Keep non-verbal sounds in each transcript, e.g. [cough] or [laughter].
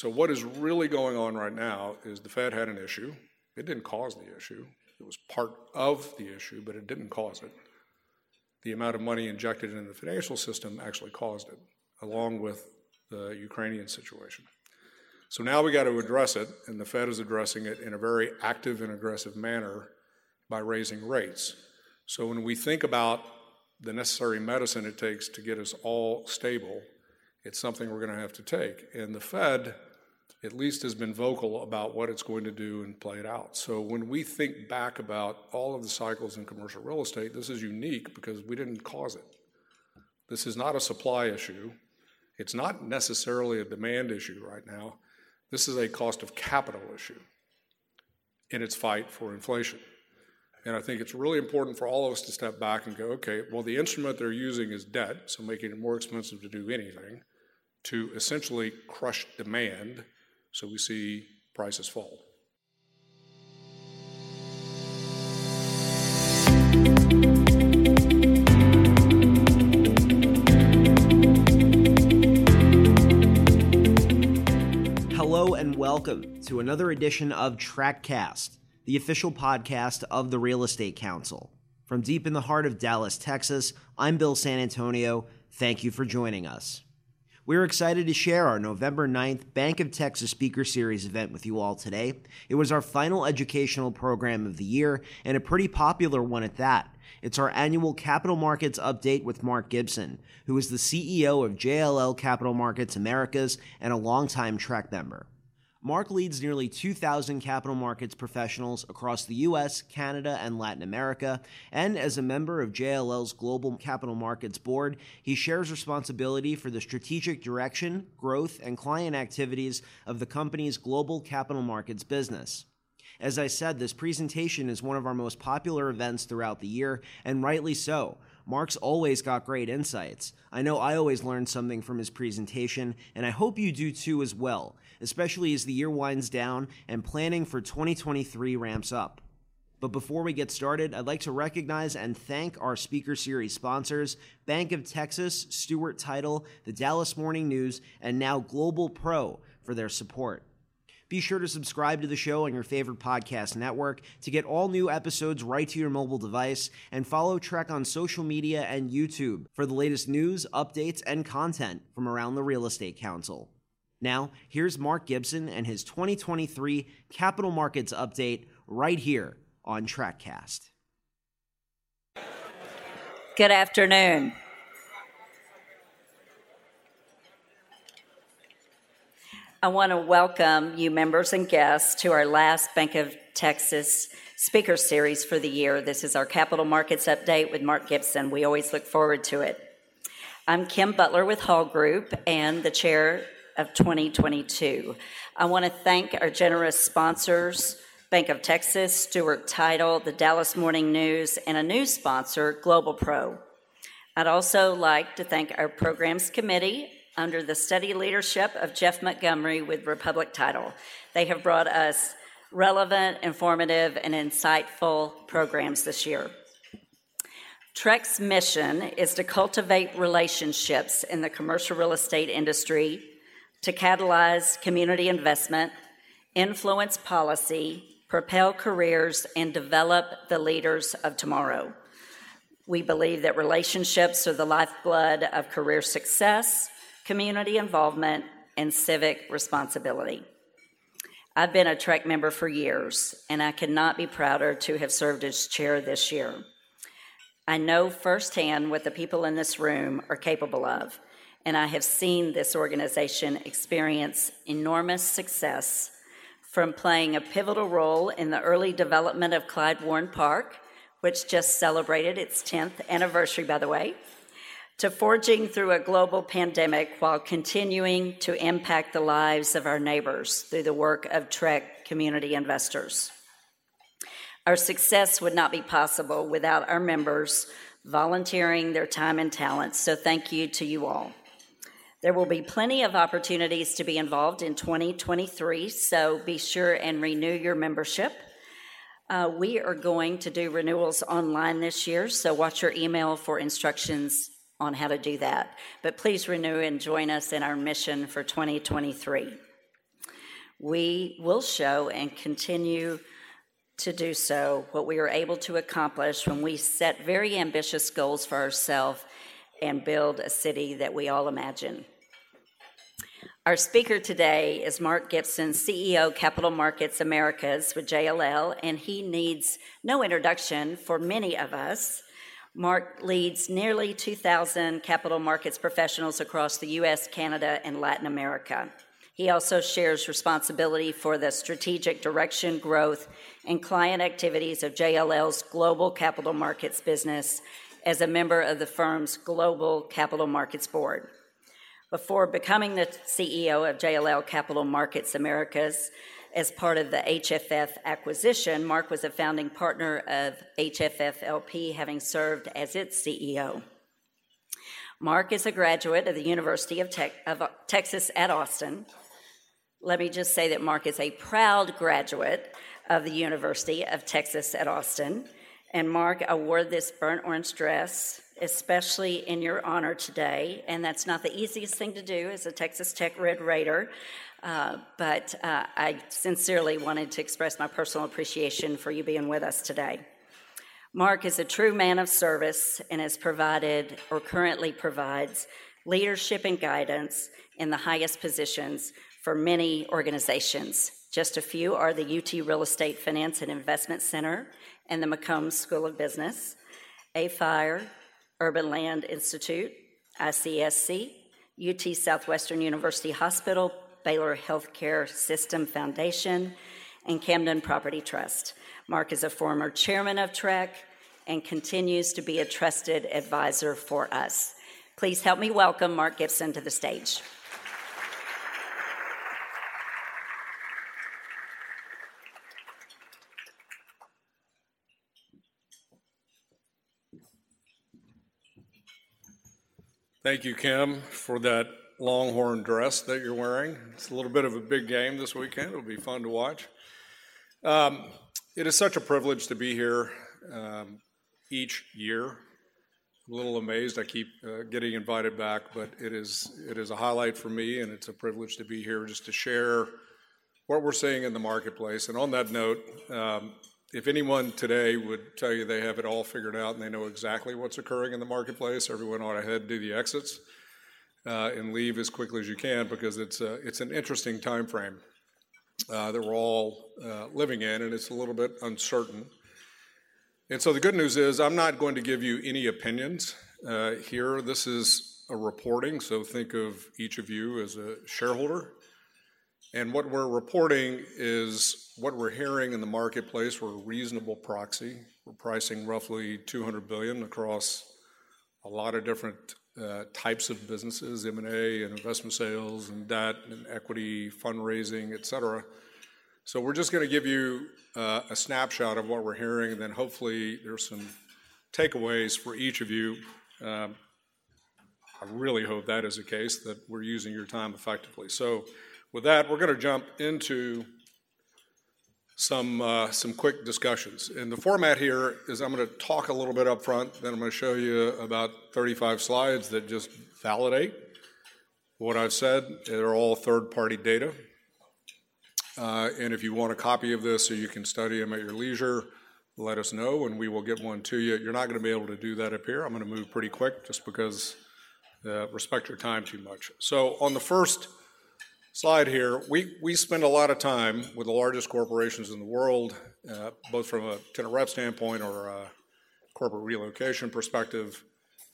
So what is really going on right now is the Fed had an issue. It didn't cause the issue. It was part of the issue, but it didn't cause it. The amount of money injected into the financial system actually caused it, along with the Ukrainian situation. So now we got to address it, and the Fed is addressing it in a very active and aggressive manner by raising rates. So when we think about the necessary medicine it takes to get us all stable, it's something we're going to have to take. And the Fed, at least, has been vocal about what it's going to do and play it out. So when we think back about all of the cycles in commercial real estate, this is unique because we didn't cause it. This is not a supply issue. It's not necessarily a demand issue right now. This is a cost of capital issue in its fight for inflation. And I think it's really important for all of us to step back and go, okay, well, the instrument they're using is debt, so making it more expensive to do anything, to essentially crush demand so we see prices fall. Hello and welcome to another edition of TRECcast the official podcast of the Real Estate Council. From deep in the heart of Dallas, Texas, I'm Bill San Antonio. Thank you for joining us. We're excited to share our November 9th Bank of Texas Speaker Series event with you all today. It was our final educational program of the year, and a pretty popular one at that. It's our annual Capital Markets Update with Mark Gibson, who is the CEO of JLL Capital Markets Americas and a longtime TREC member. Mark leads nearly 2,000 capital markets professionals across the US, Canada, and Latin America. And as a member of JLL's Global Capital Markets Board, he shares responsibility for the strategic direction, growth, and client activities of the company's global capital markets business. As I said, this presentation is one of our most popular events throughout the year, and rightly so. Mark's always got great insights. I know I always learn something from his presentation, and I hope you do too as well especially as the year winds down and planning for 2023 ramps up. But before we get started, I'd like to recognize and thank our Speaker Series sponsors Bank of Texas, Stewart Title, the Dallas Morning News, and now Global Pro for their support. Be sure to subscribe to the show on your favorite podcast network to get all new episodes right to your mobile device, and follow TREC on social media and YouTube for the latest news, updates, and content from around the Real Estate Council. Now, here's Mark Gibson and his 2023 Capital Markets Update right here on TRECcast. Good afternoon. I want to welcome you, members and guests, to our last Bank of Texas speaker series for the year. This is our Capital Markets Update with Mark Gibson. We always look forward to it. I'm Kim Butler with Hall Group and the chair of 2022. I want to thank our generous sponsors, Bank of Texas, Stewart Title, the Dallas Morning News, and a new sponsor, Global Pro. I'd also like to thank our programs committee under the steady leadership of Jeff Montgomery with Republic Title. They have brought us relevant, informative, and insightful programs this year. TREC's mission is to cultivate relationships in the commercial real estate industry to catalyze community investment, influence policy, propel careers, and develop the leaders of tomorrow. We believe that relationships are the lifeblood of career success, community involvement, and civic responsibility. I've been a TREC member for years, and I cannot be prouder to have served as chair this year. I know firsthand what the people in this room are capable of and I have seen this organization experience enormous success from playing a pivotal role in the early development of Clyde Warren Park, which just celebrated its 10th anniversary, by the way, to forging through a global pandemic while continuing to impact the lives of our neighbors through the work of TREC community investors. Our success would not be possible without our members volunteering their time and talents, so thank you to you all. There will be plenty of opportunities to be involved in 2023, so be sure and renew your membership. Uh, we are going to do renewals online this year, so watch your email for instructions on how to do that. But please renew and join us in our mission for 2023. we will show and continue to do so what we are able to accomplish when we set very ambitious goals for ourselves and build a city that we all imagine. Our speaker today is Mark Gibson, CEO Capital Markets Americas with JLL, and he needs no introduction for many of us. Mark leads nearly 2,000 capital markets professionals across the US, Canada, and Latin America. He also shares responsibility for the strategic direction, growth, and client activities of JLL's global capital markets business as a member of the firm's Global Capital Markets Board. Before becoming the CEO of JLL Capital Markets Americas as part of the HFF acquisition, Mark was a founding partner of HFF LP, having served as its CEO. Mark is a graduate of the University of, Te- of uh, Texas at Austin. Let me just say that Mark is a proud graduate of the University of Texas at Austin. And Mark, I wore this burnt orange dress especially in your honor today. And that's not the easiest thing to do as a Texas Tech Red Raider. Uh, but uh, I sincerely wanted to express my personal appreciation for you being with us today. Mark is a true man of service and has provided or currently provides leadership and guidance in the highest positions for many organizations. Just a few are the UT Real Estate Finance and Investment Center and the McCombs School of Business, AFIRE, Urban Land Institute, ICSC, UT Southwestern University Hospital, Baylor Healthcare System Foundation, and Camden Property Trust. Mark is a former chairman of TREC and continues to be a trusted advisor for us. Please help me welcome Mark Gibson to the stage. Thank you, Kim, for that Longhorn dress that you're wearing. It's a little bit of a big game this weekend. It'll be fun to watch. Um, it is such a privilege to be here um, each year. I'm a little amazed. I keep uh, getting invited back, but it is it is a highlight for me, and it's a privilege to be here just to share what we're seeing in the marketplace. And on that note, um, if anyone today would tell you they have it all figured out and they know exactly what's occurring in the marketplace, everyone ought to head do the exits uh, and leave as quickly as you can because it's a, it's an interesting time frame uh, that we're all uh, living in, and it's a little bit uncertain. And so the good news is I'm not going to give you any opinions uh, here. This is a reporting, so think of each of you as a shareholder and what we're reporting is what we're hearing in the marketplace. We're a reasonable proxy. We're pricing roughly 200 billion across a lot of different uh, types of businesses, M&A and investment sales and debt and equity fundraising, et cetera. So we're just going to give you uh, a snapshot of what we're hearing, and then hopefully there's some takeaways for each of you. Um, I really hope that is the case, that we're using your time effectively. So with that, we're going to jump into some uh, some quick discussions. And the format here is I'm going to talk a little bit up front, then I'm going to show you about 35 slides that just validate what I've said. They're all third-party data. Uh, and if you want a copy of this so you can study them at your leisure, let us know and we will get one to you. You're not going to be able to do that up here. I'm going to move pretty quick just because uh, respect your time too much. So on the first slide here, we, we spend a lot of time with the largest corporations in the world, uh, both from a tenant rep standpoint or a corporate relocation perspective,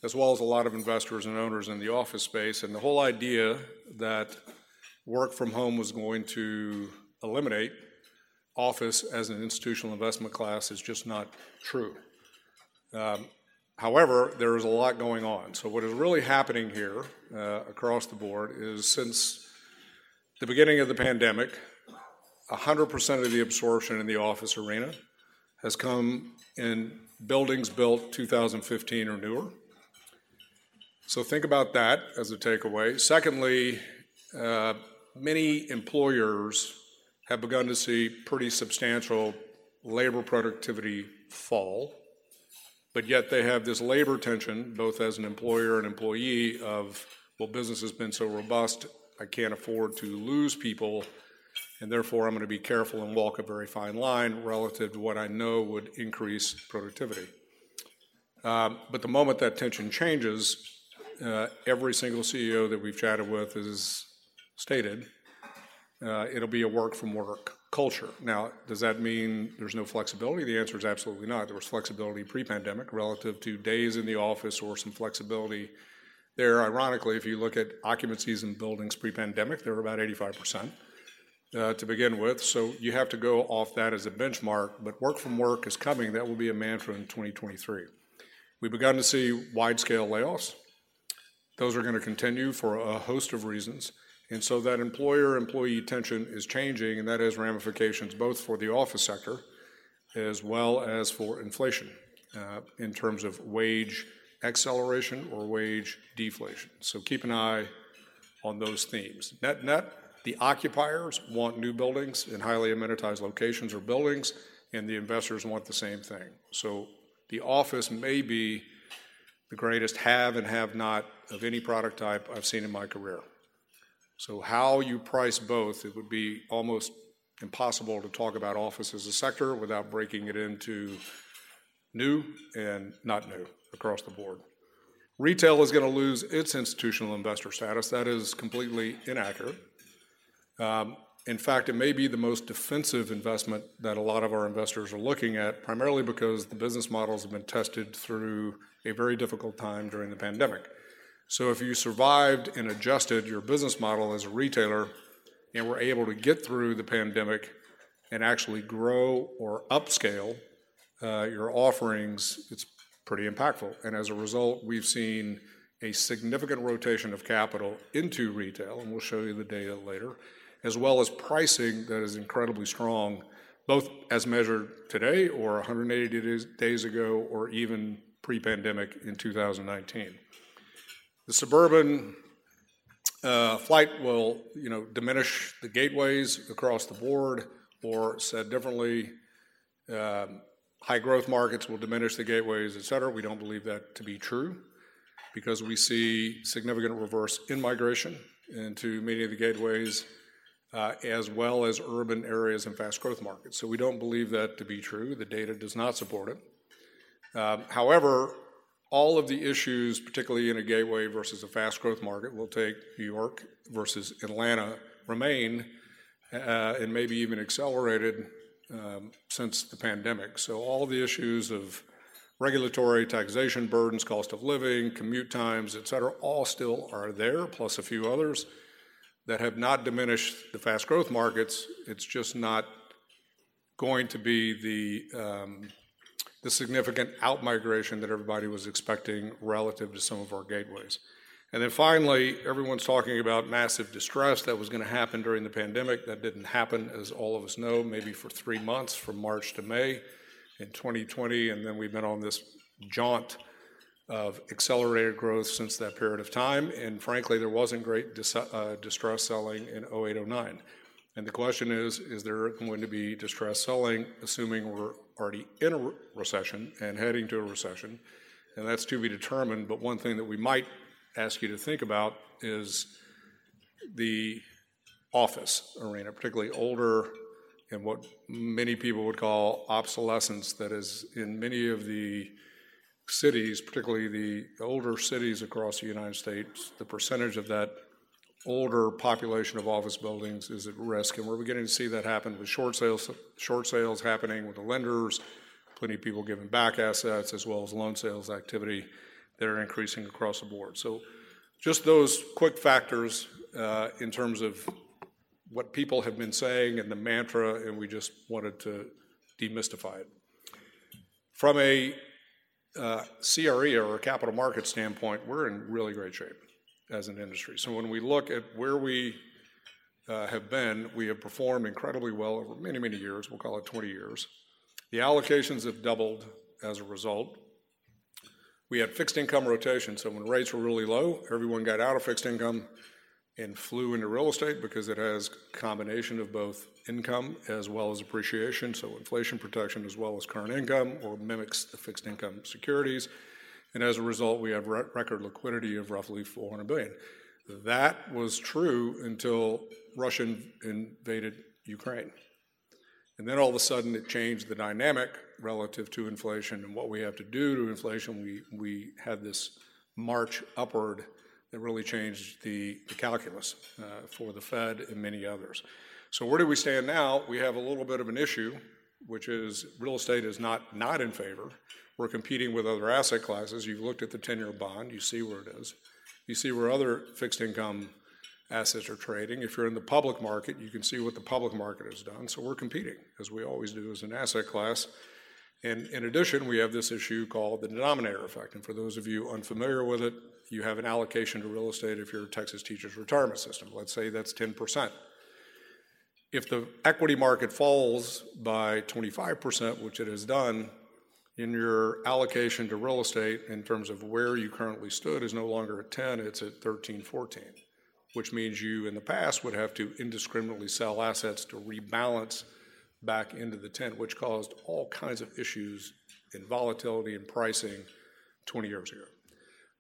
as well as a lot of investors and owners in the office space. And the whole idea that work from home was going to eliminate office as an institutional investment class is just not true. Um, however, there is a lot going on. So, what is really happening here uh, across the board is since the beginning of the pandemic, 100% of the absorption in the office arena has come in buildings built 2015 or newer. So think about that as a takeaway. Secondly, uh, many employers have begun to see pretty substantial labor productivity fall, but yet they have this labor tension, both as an employer and employee, of, well, business has been so robust, I can't afford to lose people and therefore I'm going to be careful and walk a very fine line relative to what I know would increase productivity. Um, but the moment that tension changes, uh, every single CEO that we've chatted with has stated uh, it'll be a work from work culture. Now, does that mean there's no flexibility? The answer is absolutely not. There was flexibility pre pandemic relative to days in the office or some flexibility there. Ironically, if you look at occupancies in buildings pre pandemic, they were about 85%. Uh, to begin with, so you have to go off that as a benchmark. But work from work is coming. That will be a mantra in 2023. We've begun to see wide scale layoffs. Those are going to continue for a host of reasons. And so that employer employee tension is changing, and that has ramifications both for the office sector as well as for inflation uh, in terms of wage acceleration or wage deflation. So keep an eye on those themes. Net net, the occupiers want new buildings in highly amenitized locations or buildings, and the investors want the same thing. So the office may be the greatest have and have not of any product type I've seen in my career. So, how you price both, it would be almost impossible to talk about office as a sector without breaking it into new and not new across the board. Retail is going to lose its institutional investor status. That is completely inaccurate. Um, in fact, it may be the most defensive investment that a lot of our investors are looking at, primarily because the business models have been tested through a very difficult time during the pandemic. So if you survived and adjusted your business model as a retailer and were able to get through the pandemic and actually grow or upscale uh, your offerings, it's pretty impactful. And as a result, we've seen a significant rotation of capital into retail, and we'll show you the data later, as well as pricing that is incredibly strong, both as measured today or 180 days, ago or even pre pandemic in 2019. The suburban uh, flight will, you know, diminish the gateways across the board, or said differently, um, high growth markets will diminish the gateways, et cetera. We don't believe that to be true because we see significant reverse in migration into many of the gateways, uh, as well as urban areas and fast growth markets. So we don't believe that to be true. The data does not support it. Um, however, all of the issues, particularly in a gateway versus a fast growth market, will take New York versus Atlanta, remain uh, and maybe even accelerated since the pandemic. So, all the issues of regulatory taxation burdens, cost of living, commute times, et cetera, all still are there, plus a few others that have not diminished the fast growth markets. It's just not going to be the um, the significant outmigration that everybody was expecting relative to some of our gateways. And then finally, everyone's talking about massive distress that was going to happen during the pandemic. That didn't happen, as all of us know, maybe for three months from March to May in 2020. And then we've been on this jaunt of accelerated growth since that period of time. And frankly, there wasn't great dis- uh, distress selling in 08 09. And the question is is there going to be distress selling, assuming we're already in a recession and heading to a recession, and that's to be determined. But one thing that we might ask you to think about is the office arena, particularly older and what many people would call obsolescence, that is in many of the cities, particularly the older cities across the United States, the percentage of that older population of office buildings is at risk, and we're beginning to see that happen with short sales, short sales happening with the lenders, plenty of people giving back assets, as well as loan sales activity that are increasing across the board. So, just those quick factors uh, in terms of what people have been saying and the mantra, and we just wanted to demystify it. From a uh, CRE or a capital market standpoint, we're in really great shape as an industry. So when we look at where we uh, have been, we have performed incredibly well over many, many years. We'll call it 20 years. The allocations have doubled as a result. We had fixed income rotation, so when rates were really low, everyone got out of fixed income and flew into real estate because it has combination of both income as well as appreciation, so inflation protection as well as current income, or mimics the fixed income securities and as a result, we have re- record liquidity of roughly 400 billion. That was true until Russia invaded Ukraine. And then all of a sudden it changed the dynamic relative to inflation and what we have to do to inflation. We, we had this march upward that really changed the, the calculus uh, for the Fed and many others. So where do we stand now? We have a little bit of an issue, which is real estate is not not in favor. We're competing with other asset classes. You've looked at the 10-year bond, you see where it is. You see where other fixed income assets are trading. If you're in the public market, you can see what the public market has done. So we're competing, as we always do as an asset class. And in addition, we have this issue called the denominator effect. And for those of you unfamiliar with it, you have an allocation to real estate if you're a Texas Teachers Retirement System. Let's say that's 10%. If the equity market falls by 25%, which it has done, in your allocation to real estate in terms of where you currently stood is no longer at 10, it's at 13, 14, which means you in the past would have to indiscriminately sell assets to rebalance back into the 10, which caused all kinds of issues in volatility and pricing 20 years ago.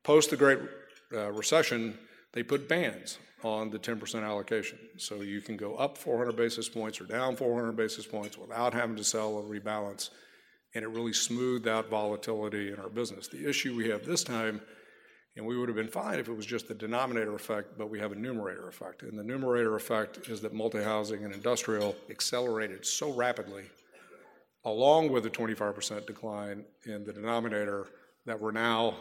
Post the Great uh, Recession, they put bands on the 10% allocation. So you can go up 400 basis points or down 400 basis points without having to sell or rebalance and it really smoothed out volatility in our business. The issue we have this time, and we would have been fine if it was just the denominator effect, but we have a numerator effect. And the numerator effect is that multi-housing and industrial accelerated so rapidly, along with a 25% decline in the denominator, that we're now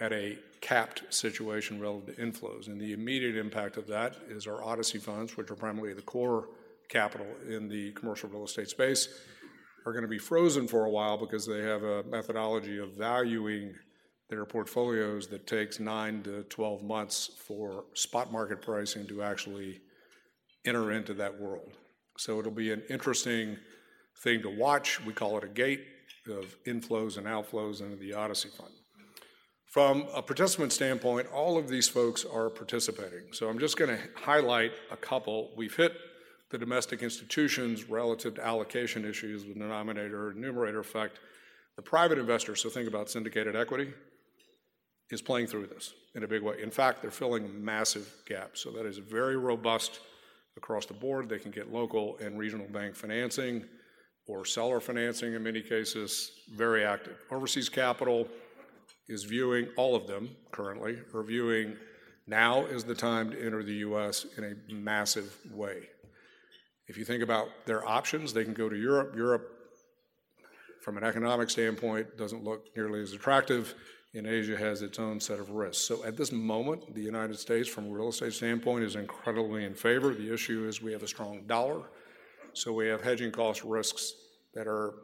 at a capped situation relative to inflows. And the immediate impact of that is our ODCE funds, which are primarily the core capital in the commercial real estate space are going to be frozen for a while because they have a methodology of valuing their portfolios that takes nine to 12 months for spot market pricing to actually enter into that world. So it'll be an interesting thing to watch. We call it a gate of inflows and outflows into the ODCE Fund. From a participant standpoint, all of these folks are participating. So I'm just going to highlight a couple. We've hit the domestic institutions relative to allocation issues with denominator and numerator effect. The private investors, so think about syndicated equity, is playing through this in a big way. In fact, they're filling massive gaps. So that is very robust across the board. They can get local and regional bank financing or seller financing in many cases, very active. Overseas capital is viewing, all of them currently, are viewing now is the time to enter the US in a massive way. If you think about their options, they can go to Europe. Europe, from an economic standpoint, doesn't look nearly as attractive, and Asia has its own set of risks. So at this moment, the United States, from a real estate standpoint, is incredibly in favor. The issue is we have a strong dollar, so we have hedging cost risks that are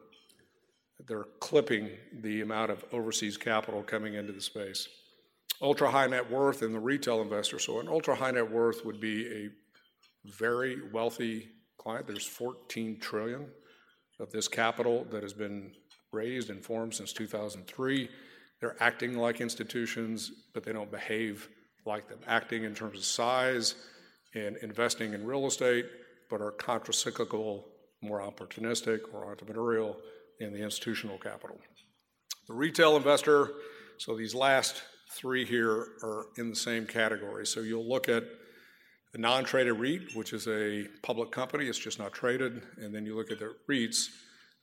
they're clipping the amount of overseas capital coming into the space. Ultra high net worth and the retail investor. So an ultra high net worth would be a very wealthy client. There's 14 trillion of this capital that has been raised and formed since 2003. They're acting like institutions, but they don't behave like them. Acting in terms of size and investing in real estate, but are contracyclical, more opportunistic or entrepreneurial in the institutional capital. The retail investor, so these last three here are in the same category. So you'll look at the non-traded REIT, which is a public company, it's just not traded, and then you look at the REITs,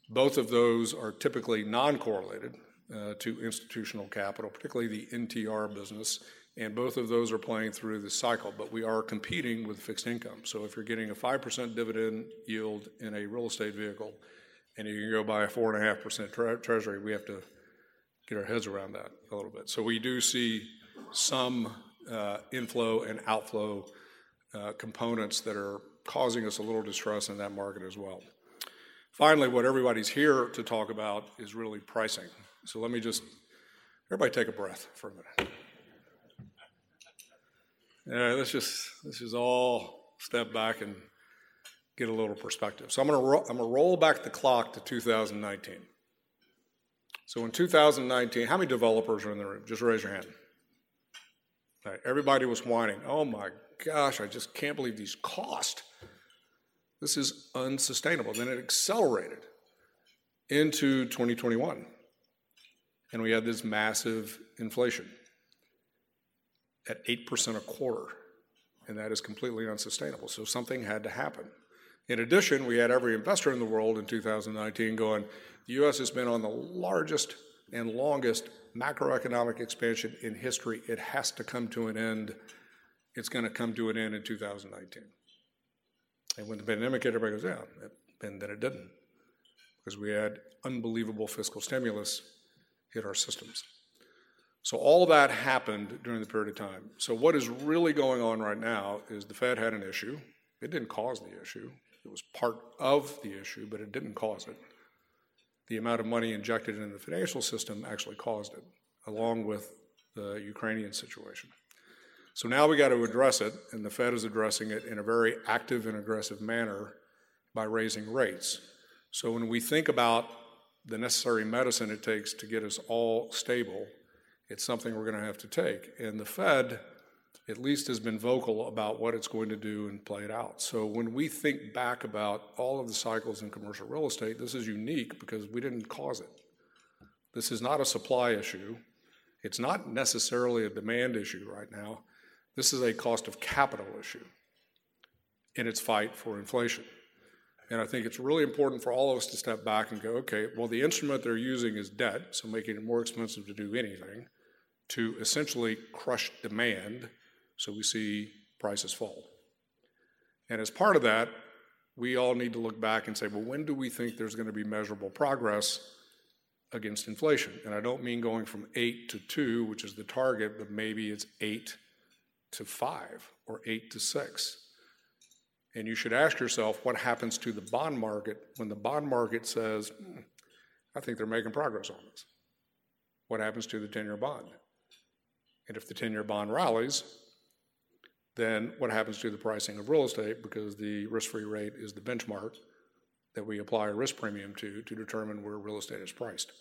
both of those are typically non-correlated uh, to institutional capital, particularly the NTR business, and both of those are playing through the cycle, but we are competing with fixed income. So if you're getting a 5% dividend yield in a real estate vehicle, and you can go buy a 4.5% tre- treasury, we have to get our heads around that a little bit. So we do see some uh, inflow and outflow uh, components that are causing us a little distress in that market as well. Finally, what everybody's here to talk about is really pricing. So let me just, everybody take a breath for a minute. Yeah, let's just, this is all step back and get a little perspective. So I'm going to ro- I'm going to roll back the clock to 2019. So in 2019, how many developers are in the room? Just raise your hand. Everybody was whining. Oh my gosh, I just can't believe these cost. This is unsustainable. Then it accelerated into 2021. And we had this massive inflation at 8% a quarter. and that is completely unsustainable. So something had to happen. In addition, we had every investor in the world in 2019 going, the US has been on the largest and longest macroeconomic expansion in history. It has to come to an end. It's going to come to an end in 2019. And when the pandemic hit, everybody goes, yeah, and then it didn't because we had unbelievable fiscal stimulus hit our systems. So all that happened during the period of time. So what is really going on right now is the Fed had an issue. It didn't cause the issue. It was part of the issue, but it didn't cause it. The amount of money injected into the financial system actually caused it, along with the Ukrainian situation. So now we got to address it, and the Fed is addressing it in a very active and aggressive manner by raising rates. So when we think about the necessary medicine it takes to get us all stable, it's something we're going to have to take. And the Fed, at least, has been vocal about what it's going to do and play it out. So when we think back about all of the cycles in commercial real estate, this is unique because we didn't cause it. This is not a supply issue. It's not necessarily a demand issue right now. This is a cost of capital issue in its fight for inflation. And I think it's really important for all of us to step back and go, okay, well, the instrument they're using is debt, so making it more expensive to do anything, to essentially crush demand, so we see prices fall. And as part of that, we all need to look back and say, well, when do we think there's going to be measurable progress against inflation? And I don't mean going from eight to two, which is the target, but maybe it's eight to five or eight to six. And you should ask yourself what happens to the bond market when the bond market says, hmm, I think they're making progress on this. What happens to the 10 year bond? And if the 10 year bond rallies, then what happens to the pricing of real estate? Because the risk free rate is the benchmark that we apply a risk premium to to determine where real estate is priced.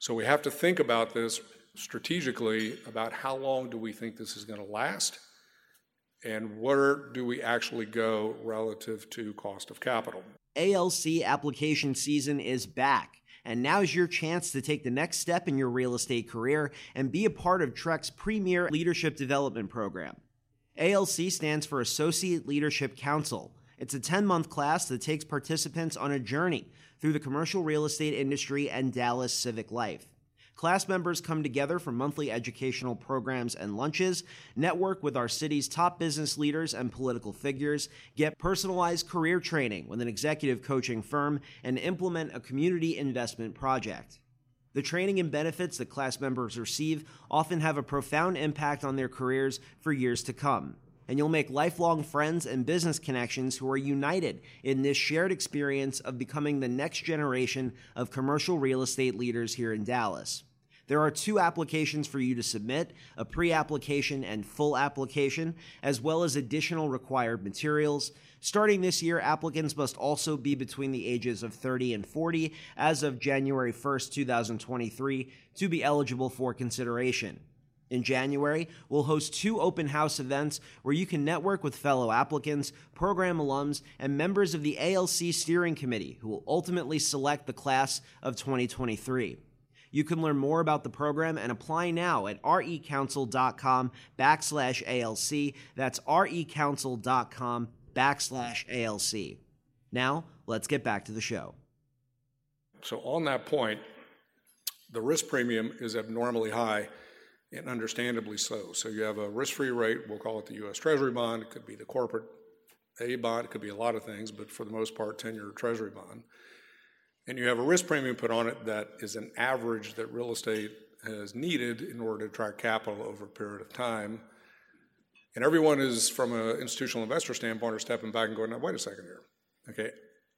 So we have to think about this strategically about how long do we think this is going to last and where do we actually go relative to cost of capital? ALC application season is back. And now's your chance to take the next step in your real estate career and be a part of TREC's premier leadership development program. ALC stands for Associate Leadership Council. It's a 10 month class that takes participants on a journey through the commercial real estate industry and Dallas civic life. Class members come together for monthly educational programs and lunches, network with our city's top business leaders and political figures, get personalized career training with an executive coaching firm, and implement a community investment project. The training and benefits that class members receive often have a profound impact on their careers for years to come. And you'll make lifelong friends and business connections who are united in this shared experience of becoming the next generation of commercial real estate leaders here in Dallas. There are two applications for you to submit a pre application and full application, as well as additional required materials. Starting this year, applicants must also be between the ages of 30 and 40 as of January 1st, 2023, to be eligible for consideration. In January, we'll host two open house events where you can network with fellow applicants, program alums, and members of the ALC steering committee who will ultimately select the class of 2023. You can learn more about the program and apply now at recouncil.com backslash ALC. That's recouncil.com backslash ALC. Now, let's get back to the show. So, on that point, the risk premium is abnormally high and understandably so. So, you have a risk free rate, we'll call it the US Treasury bond, it could be the corporate A bond, it could be a lot of things, but for the most part, 10 year Treasury bond and you have a risk premium put on it that is an average that real estate has needed in order to attract capital over a period of time. And everyone is, from an institutional investor standpoint, are stepping back and going, now, wait a second here. Okay,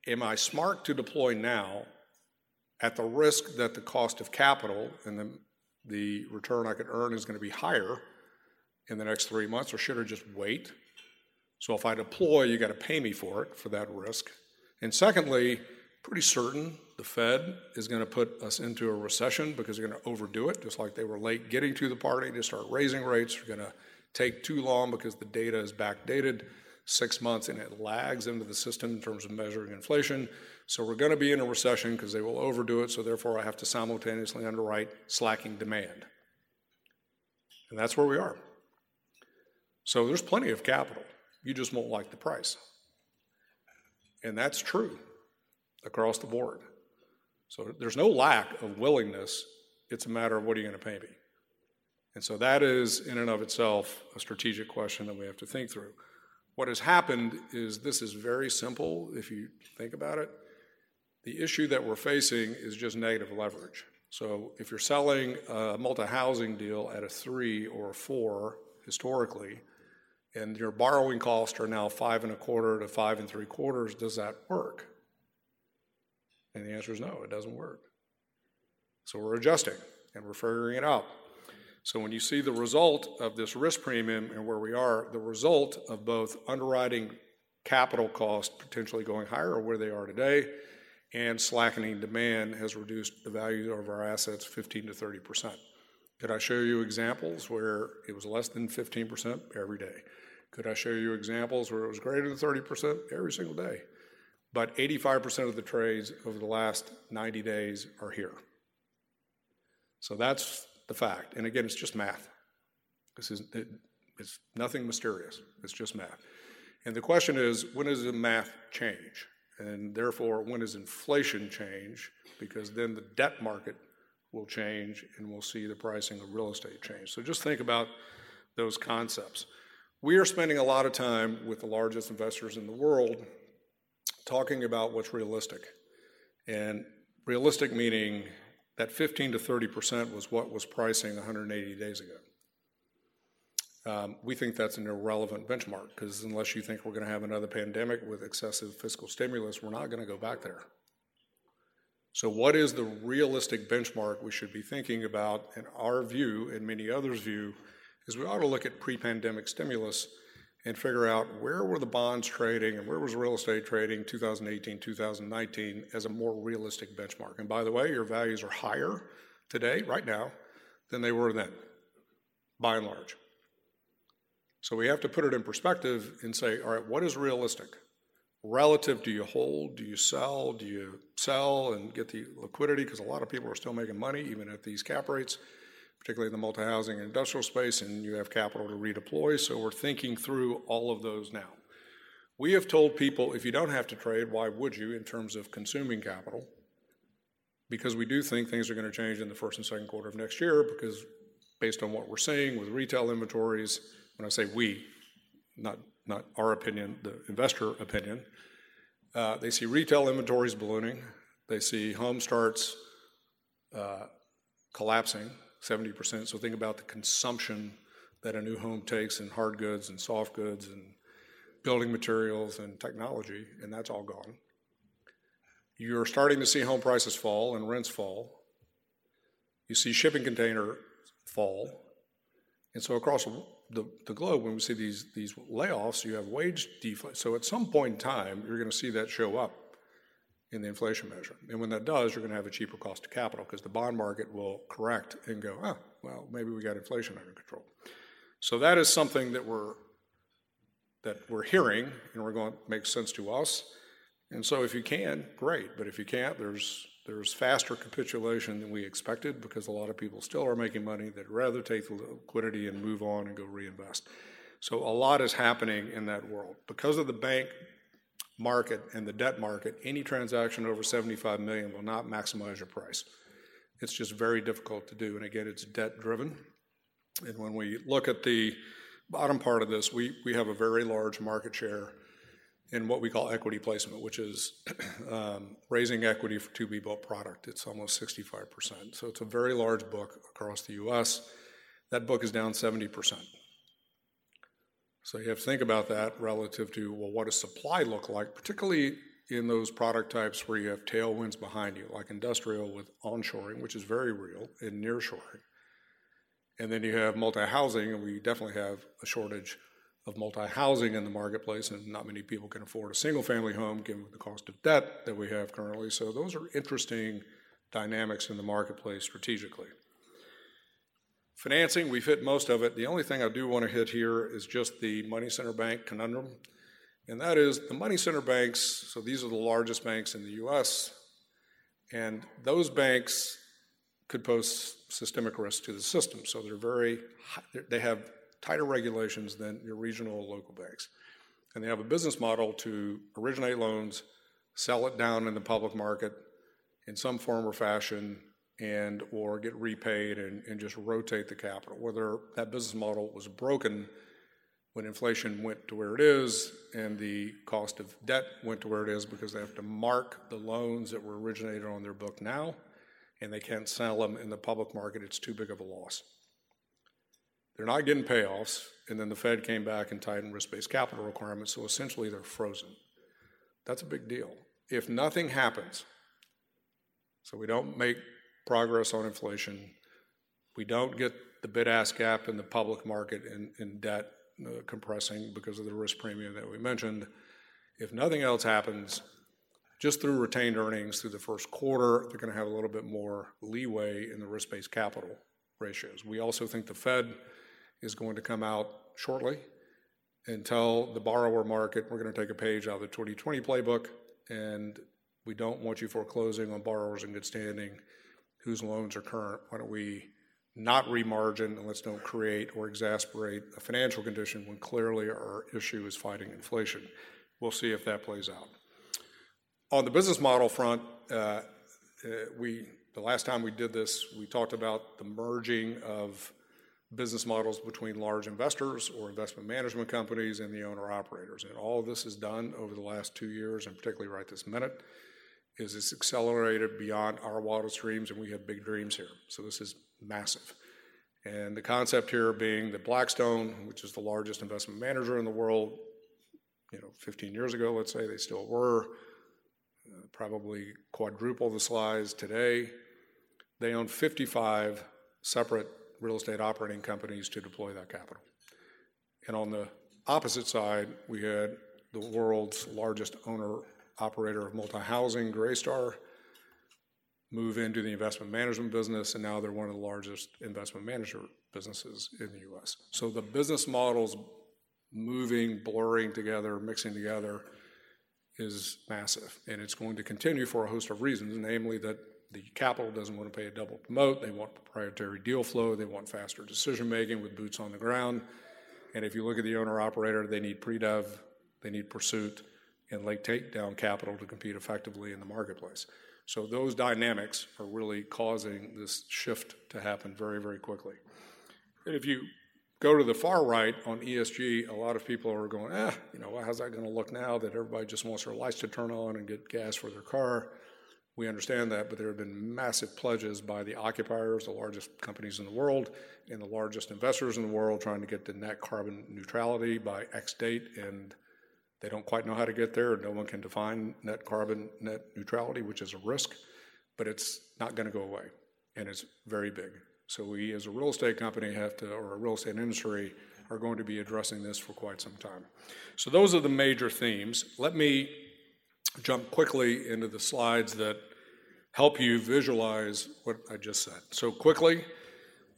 am I smart to deploy now at the risk that the cost of capital and the, the return I could earn is going to be higher in the next three months, or should I just wait? So if I deploy, you got to pay me for it, for that risk. And secondly, pretty certain the Fed is going to put us into a recession because they're going to overdo it, just like they were late getting to the party to start raising rates. They're going to take too long because the data is backdated six months and it lags into the system in terms of measuring inflation. So we're going to be in a recession because they will overdo it. So therefore, I have to simultaneously underwrite slacking demand. And that's where we are. So there's plenty of capital. You just won't like the price. And that's true across the board. So there's no lack of willingness. It's a matter of what are you going to pay me? And so that is, in and of itself, a strategic question that we have to think through. What has happened is this is very simple if you think about it. The issue that we're facing is just negative leverage. So if you're selling a multi housing deal at a three or a four historically, and your borrowing costs are now five and a quarter to five and three quarters, does that work? And the answer is no, it doesn't work. So we're adjusting and we're figuring it out. So when you see the result of this risk premium and where we are, the result of both underwriting capital costs potentially going higher or where they are today, and slackening demand has reduced the value of our assets 15 to 30 percent. Could I show you examples where it was less than 15 percent every day? Could I show you examples where it was greater than 30 percent every single day? But 85 percent of the trades over the last 90 days are here. So that's the fact. And again, it's just math. This is it, it's nothing mysterious. It's just math. And the question is, when does the math change? And therefore, when does inflation change? Because then the debt market will change and we'll see the pricing of real estate change. So just think about those concepts. We are spending a lot of time with the largest investors in the world talking about what's realistic. And realistic meaning that 15 to 30 percent was what was pricing 180 days ago. Um, we think that's an irrelevant benchmark because unless you think we're going to have another pandemic with excessive fiscal stimulus, we're not going to go back there. So, what is the realistic benchmark we should be thinking about? In our view, and many others' view, is we ought to look at pre pandemic stimulus and figure out where were the bonds trading and where was real estate trading 2018, 2019 as a more realistic benchmark. And by the way, your values are higher today, right now, than they were then, by and large. So we have to put it in perspective and say, all right, what is realistic? Relative, do you hold? Do you sell? Do you sell and get the liquidity? Because a lot of people are still making money, even at these cap rates particularly in the multi-housing and industrial space, and you have capital to redeploy. So we're thinking through all of those now. We have told people if you don't have to trade, why would you in terms of consuming capital? Because we do think things are going to change in the first and second quarter of next year, because based on what we're seeing with retail inventories, when I say we, not, not our opinion, the investor opinion, uh, they see retail inventories ballooning, they see home starts uh, collapsing, 70%. So think about the consumption that a new home takes in hard goods and soft goods and building materials and technology, and that's all gone. You're starting to see home prices fall and rents fall. You see shipping container fall. And so across the, the globe, when we see these, these layoffs, you have wage deflation. So at some point in time, you're going to see that show up in the inflation measure. And when that does, you're going to have a cheaper cost of capital because the bond market will correct and go, oh, well, maybe we got inflation under control. So that is something that we're that we're hearing and we're going to make sense to us. And so if you can, great. But if you can't, there's there's faster capitulation than we expected because a lot of people still are making money. They'd rather take the liquidity and move on and go reinvest. So a lot is happening in that world. Because of the bank market and the debt market, any transaction over 75 million will not maximize your price. It's just very difficult to do. And again, it's debt driven. And when we look at the bottom part of this, we, we have a very large market share in what we call equity placement, which is [clears throat] um, raising equity for to be built product. It's almost 65%. So it's a very large book across the US. That book is down 70%. So you have to think about that relative to, well, what does supply look like, particularly in those product types where you have tailwinds behind you, like industrial with onshoring, which is very real, and nearshoring. And then you have multi-housing, and we definitely have a shortage of multi-housing in the marketplace, and not many people can afford a single-family home given the cost of debt that we have currently. So those are interesting dynamics in the marketplace strategically. Financing, we've hit most of it. The only thing I do want to hit here is just the money center bank conundrum. And that is the money center banks, so these are the largest banks in the US, and those banks could pose systemic risk to the system. So they're very, they have tighter regulations than your regional or local banks. And they have a business model to originate loans, sell it down in the public market in some form or fashion, and or get repaid and, and just rotate the capital. Whether that business model was broken when inflation went to where it is and the cost of debt went to where it is because they have to mark the loans that were originated on their book now and they can't sell them in the public market, it's too big of a loss. They're not getting payoffs, and then the Fed came back and tightened risk based capital requirements, so essentially they're frozen. That's a big deal. If nothing happens, so we don't make progress on inflation, we don't get the bid ask gap in the public market in, in debt uh, compressing because of the risk premium that we mentioned. If nothing else happens, just through retained earnings through the first quarter, they're going to have a little bit more leeway in the risk based capital ratios. We also think the Fed is going to come out shortly and tell the borrower market we're going to take a page out of the 2020 playbook and we don't want you foreclosing on borrowers in good standing whose loans are current. Why don't we not remargin and let's don't create or exasperate a financial condition when clearly our issue is fighting inflation. We'll see if that plays out. On the business model front, uh, uh, we the last time we did this, we talked about the merging of business models between large investors or investment management companies and the owner operators. And all of this is done over the last two years, and particularly right this minute, is it's accelerated beyond our wildest dreams, and we have big dreams here. So this is massive. And the concept here being that Blackstone, which is the largest investment manager in the world, you know, 15 years ago, let's say, they still were, uh, probably quadruple the size today. They own 55 separate real estate operating companies to deploy that capital. And on the opposite side, we had the world's largest owner operator of multi housing, Greystar, move into the investment management business, and now they're one of the largest investment manager businesses in the US. So the business models moving, blurring together, mixing together is massive. And it's going to continue for a host of reasons, namely that the capital doesn't want to pay a double promote. They want proprietary deal flow. They want faster decision making with boots on the ground. And if you look at the owner operator, they need pre dev, they need pursuit, and late takedown capital to compete effectively in the marketplace. So those dynamics are really causing this shift to happen very, very quickly. And if you go to the far right on ESG, a lot of people are going, eh, you know, how's that going to look now that everybody just wants their lights to turn on and get gas for their car? We understand that, but there have been massive pledges by the occupiers, the largest companies in the world, and the largest investors in the world trying to get to net carbon neutrality by X date, and they don't quite know how to get there. No one can define net carbon net neutrality, which is a risk, but it's not going to go away, and it's very big. So we, as a real estate company, have to, or a real estate industry, are going to be addressing this for quite some time. So those are the major themes. Let me jump quickly into the slides that help you visualize what I just said. So quickly,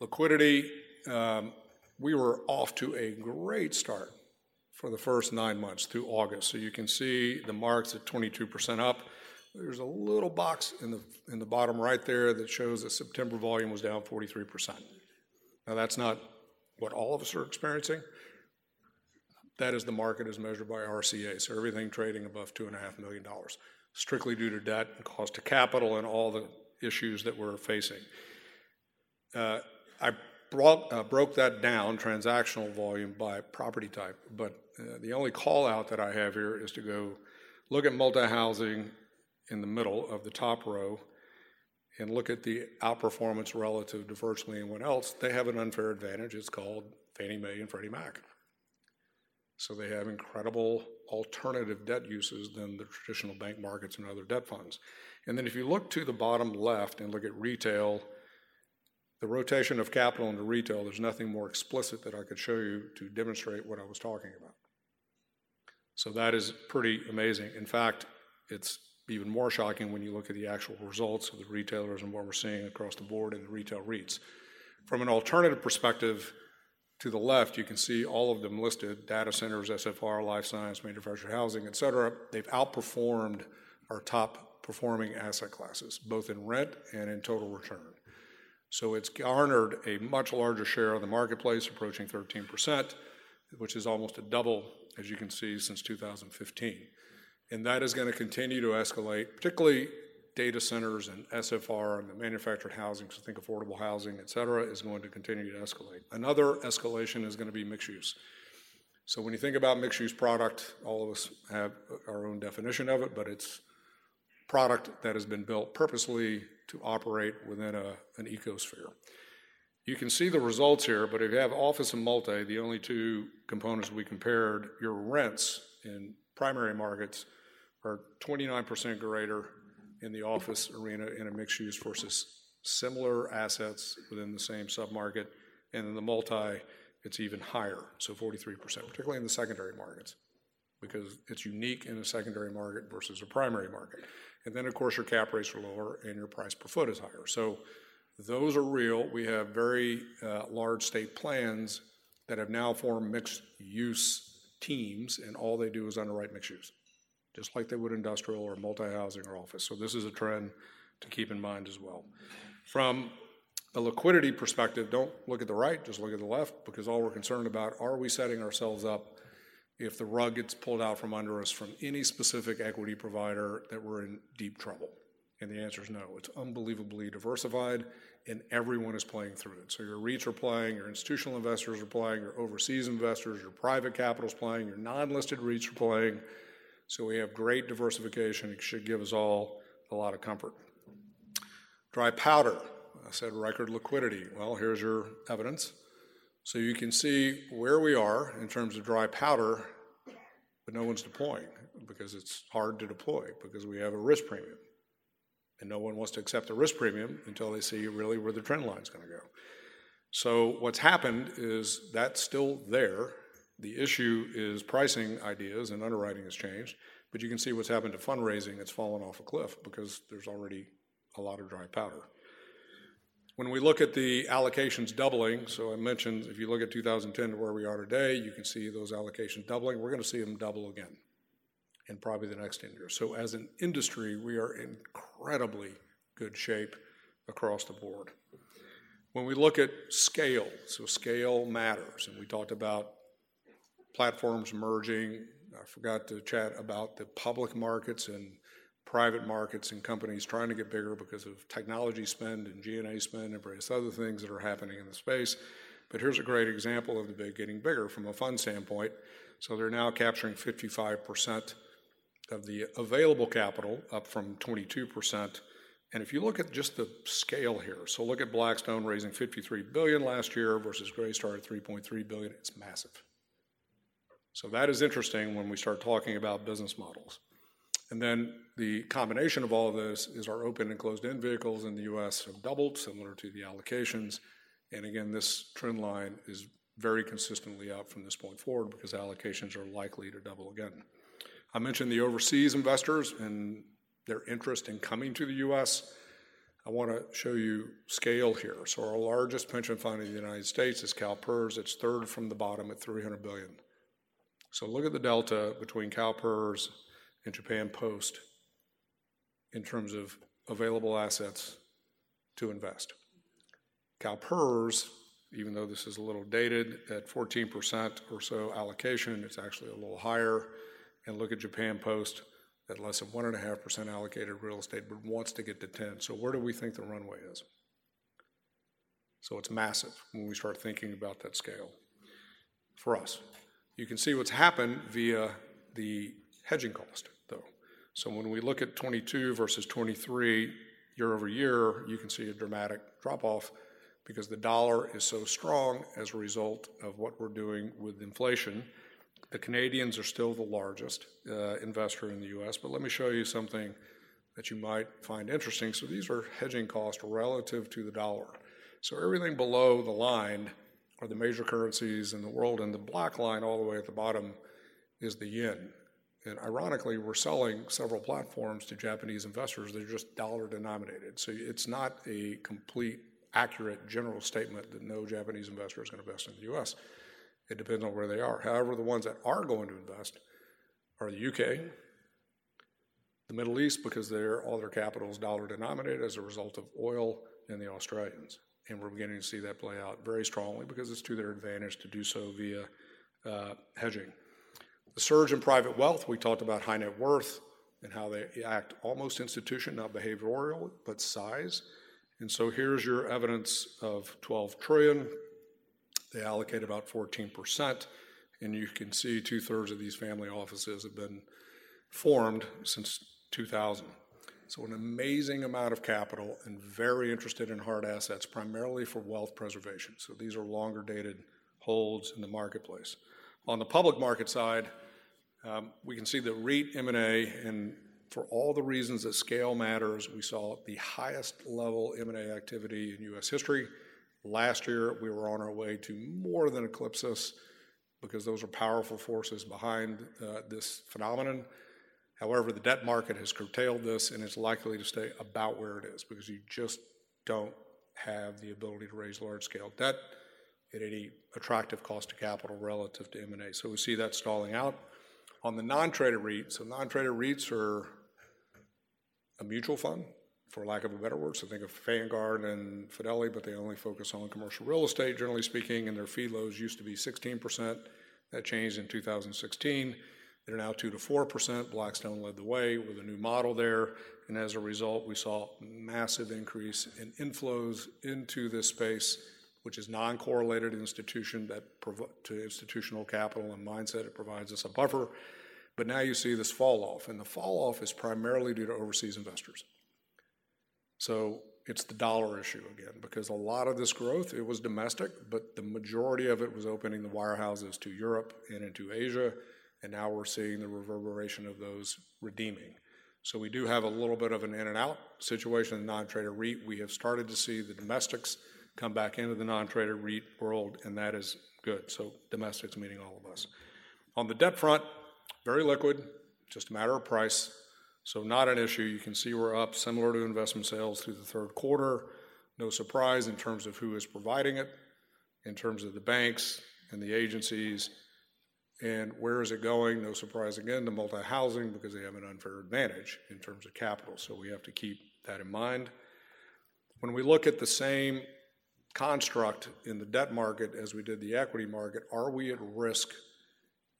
liquidity. Um, we were off to a great start for the first nine months through August. So you can see the marks at 22% up. There's a little box in the, in the bottom right there that shows that September volume was down 43%. Now, that's not what all of us are experiencing. That is the market as measured by RCA, so everything trading above $2.5 million, strictly due to debt and cost of capital and all the issues that we're facing. Uh, I uh, broke that down, transactional volume, by property type, but uh, the only call out that I have here is to go look at multi housing in the middle of the top row and look at the outperformance relative to virtually anyone else. They have an unfair advantage. It's called Fannie Mae and Freddie Mac. So they have incredible alternative debt uses than the traditional bank markets and other debt funds. And then if you look to the bottom left and look at retail, the rotation of capital into retail, there's nothing more explicit that I could show you to demonstrate what I was talking about. So that is pretty amazing. In fact, it's even more shocking when you look at the actual results of the retailers and what we're seeing across the board in the retail REITs. From an alternative perspective, to the left, you can see all of them listed data centers, SFR, life science, manufactured housing, et cetera. They've outperformed our top performing asset classes, both in rent and in total return. So it's garnered a much larger share of the marketplace, approaching 13%, which is almost a double, as you can see, since 2015. And that is going to continue to escalate, particularly data centers and SFR and the manufactured housing, so think affordable housing, et cetera, is going to continue to escalate. Another escalation is going to be mixed use. So when you think about mixed use product, all of us have our own definition of it, but it's product that has been built purposely to operate within a, an ecosphere. You can see the results here, but if you have office and multi, the only two components we compared, your rents in primary markets are 29% greater in the office arena in a mixed use versus similar assets within the same submarket. And in the multi, it's even higher, so 43%, particularly in the secondary markets, because it's unique in a secondary market versus a primary market. And then, of course, your cap rates are lower and your price per foot is higher. So those are real. We have very uh, large state plans that have now formed mixed use teams, and all they do is underwrite mixed use just like they would industrial or multi-housing or office. So this is a trend to keep in mind as well. From a liquidity perspective, don't look at the right, just look at the left, because all we're concerned about, are we setting ourselves up if the rug gets pulled out from under us from any specific equity provider that we're in deep trouble? And the answer is no. It's unbelievably diversified, and everyone is playing through it. So your REITs are playing, your institutional investors are playing, your overseas investors, your private capital is playing, your non-listed REITs are playing, so we have great diversification. It should give us all a lot of comfort. Dry powder. I said record liquidity. Well, here's your evidence. So you can see where we are in terms of dry powder, but no one's deploying because it's hard to deploy because we have a risk premium. And no one wants to accept the risk premium until they see really where the trend line is going to go. So what's happened is that's still there. The issue is pricing ideas and underwriting has changed, but you can see what's happened to fundraising. It's fallen off a cliff because there's already a lot of dry powder. When we look at the allocations doubling, so I mentioned if you look at 2010 to where we are today, you can see those allocations doubling. We're going to see them double again in probably the next 10 years. So as an industry, we are in incredibly good shape across the board. When we look at scale, so scale matters, and we talked about platforms merging. I forgot to chat about the public markets and private markets and companies trying to get bigger because of technology spend and G&A spend and various other things that are happening in the space. But here's a great example of the big getting bigger from a fund standpoint. So they're now capturing 55% of the available capital, up from 22%. And if you look at just the scale here, so look at Blackstone raising 53 billion last year versus Greystar at 3.3 billion, it's massive. So that is interesting when we start talking about business models. And then the combination of all of this is our open and closed-end vehicles in the U.S. have doubled, similar to the allocations. And again, this trend line is very consistently up from this point forward because allocations are likely to double again. I mentioned the overseas investors and their interest in coming to the U.S. I want to show you scale here. So our largest pension fund in the United States is CalPERS. It's third from the bottom at 300 billion. So look at the delta between CalPERS and Japan Post in terms of available assets to invest. CalPERS, even though this is a little dated, at 14% or so allocation, it's actually a little higher. And look at Japan Post at less than 1.5% allocated real estate, but wants to get to 10. So where do we think the runway is? So it's massive when we start thinking about that scale for us. You can see what's happened via the hedging cost, though. So when we look at 22 versus 23 year over year, you can see a dramatic drop off because the dollar is so strong as a result of what we're doing with inflation. The Canadians are still the largest uh, investor in the US, but let me show you something that you might find interesting. So these are hedging costs relative to the dollar. So everything below the line are the major currencies in the world, and the black line all the way at the bottom is the yen. And ironically, we're selling several platforms to Japanese investors. They're just dollar denominated. So it's not a complete, accurate general statement that no Japanese investor is going to invest in the US. It depends on where they are. However, the ones that are going to invest are the UK, the Middle East, because they're, all their capital is dollar denominated as a result of oil, and the Australians. and we're beginning to see that play out very strongly because it's to their advantage to do so via uh, hedging. The surge in private wealth, we talked about high net worth and how they act almost institution, not behavioral, but size. And so here's your evidence of 12 trillion. They allocate about 14%, and you can see two thirds of these family offices have been formed since 2000. So, an amazing amount of capital and very interested in hard assets, primarily for wealth preservation. So, these are longer dated holds in the marketplace. On the public market side, um, we can see the REIT M&A, and for all the reasons that scale matters, we saw the highest level M&A activity in U.S. history. Last year, we were on our way to more than eclipse us because those are powerful forces behind uh, this phenomenon. However, the debt market has curtailed this, and it's likely to stay about where it is because you just don't have the ability to raise large-scale debt at any attractive cost of capital relative to M&A. So we see that stalling out. On the non-traded REITs, so non-traded REITs are a mutual fund, for lack of a better word. So think of Vanguard and Fidelity, but they only focus on commercial real estate, generally speaking, and their fee lows used to be 16%. That changed in 2016. They're now 2 to 4%. Blackstone led the way with a new model there. And as a result, we saw massive increase in inflows into this space, which is non correlated institution that to institutional capital and mindset. It provides us a buffer. But now you see this fall off, and the fall off is primarily due to overseas investors. So it's the dollar issue again, because a lot of this growth, it was domestic, but the majority of it was opening the wirehouses to Europe and into Asia and now we're seeing the reverberation of those redeeming. So we do have a little bit of an in and out situation in the non-traded REIT. We have started to see the domestics come back into the non-traded REIT world, and that is good. So domestics meaning all of us. On the debt front, very liquid, just a matter of price. So not an issue. You can see we're up similar to investment sales through the third quarter. No surprise in terms of who is providing it, in terms of the banks and the agencies and where is it going? No surprise again to multi housing because they have an unfair advantage in terms of capital. So we have to keep that in mind. When we look at the same construct in the debt market as we did the equity market, are we at risk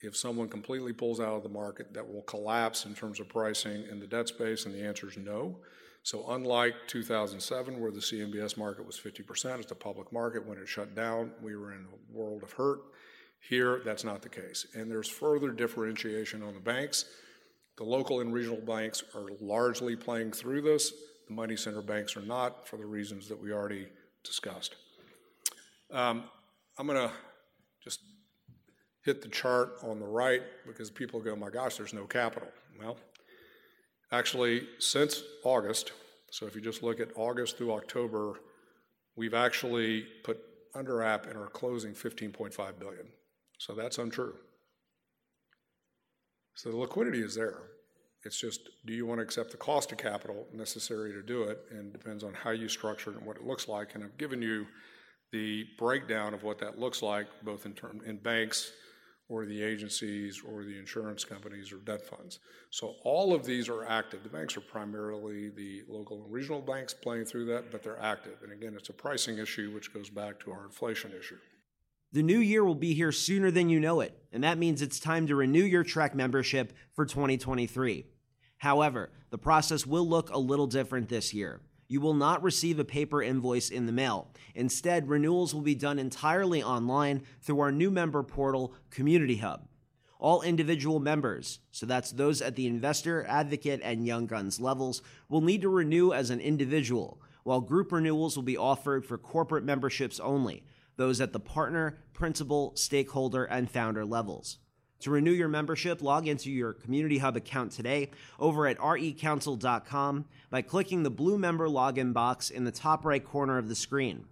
if someone completely pulls out of the market that will collapse in terms of pricing in the debt space? And the answer is no. So, unlike 2007, where the CMBS market was 50%, it's a public market. When it shut down, we were in a world of hurt. Here, that's not the case. And there's further differentiation on the banks. The local and regional banks are largely playing through this. The money center banks are not for the reasons that we already discussed. Um, I'm going to hit the chart on the right because people go, my gosh, there's no capital. Well, actually, since August, so if you just look at August through October, we've actually put under app and are closing 15.5 billion. So that's untrue. So the liquidity is there. It's just, do you want to accept the cost of capital necessary to do it? And depends on how you structure it and what it looks like. And I've given you the breakdown of what that looks like, both in term in banks or the agencies or the insurance companies or debt funds. So all of these are active. The banks are primarily the local and regional banks playing through that, but they're active. And again, it's a pricing issue, which goes back to our inflation issue. The new year will be here sooner than you know it, and that means it's time to renew your TREC membership for 2023. However, the process will look a little different this year. You will not receive a paper invoice in the mail. Instead, renewals will be done entirely online through our new member portal, Community Hub. All individual members, so that's those at the investor, advocate, and young guns levels, will need to renew as an individual, while group renewals will be offered for corporate memberships only those at the partner, principal, stakeholder, and founder levels. To renew your membership, log into your Community Hub account today over at recouncil.com by clicking the blue member login box in the top right corner of the screen.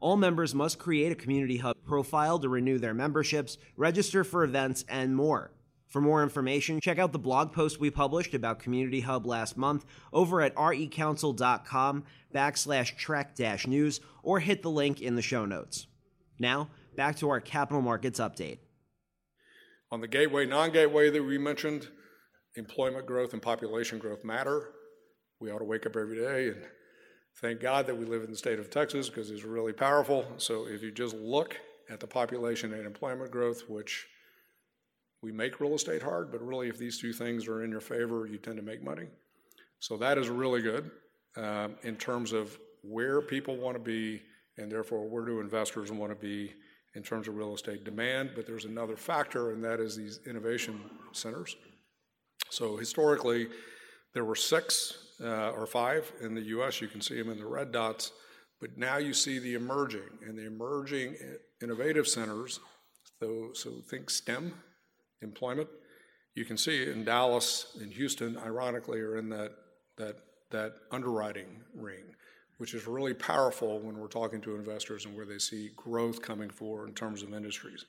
All members must create a Community Hub profile to renew their memberships, register for events, and more. For more information, check out the blog post we published about Community Hub last month over at recouncil.com backslash trec dash news or hit the link in the show notes. Now, back to our capital markets update. On the gateway, non gateway that we mentioned, employment growth and population growth matter. We ought to wake up every day and Thank God that we live in the state of Texas because it's really powerful. So if you just look at the population and employment growth, which we make real estate hard, but really if these two things are in your favor, you tend to make money. So that is really good um, in terms of where people want to be and therefore where do investors want to be in terms of real estate demand. But there's another factor, and that is these innovation centers. So historically, there were six uh, or five in the US. You can see them in the red dots. But now you see the emerging, and the emerging innovative centers, so, so think STEM, employment. You can see in Dallas and Houston, ironically, are in that, that, that underwriting ring, which is really powerful when we're talking to investors and where they see growth coming forward in terms of industries.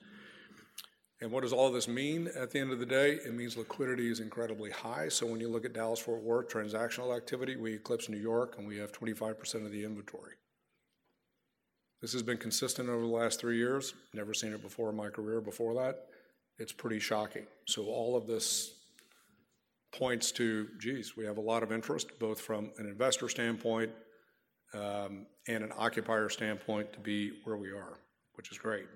And what does all this mean at the end of the day? It means liquidity is incredibly high. So when you look at Dallas Fort Worth transactional activity, we eclipse New York and we have 25% of the inventory. This has been consistent over the last three years. Never seen it before in my career before that. It's pretty shocking. So all of this points to, geez, we have a lot of interest, both from an investor standpoint um, and an occupier standpoint, to be where we are, which is great.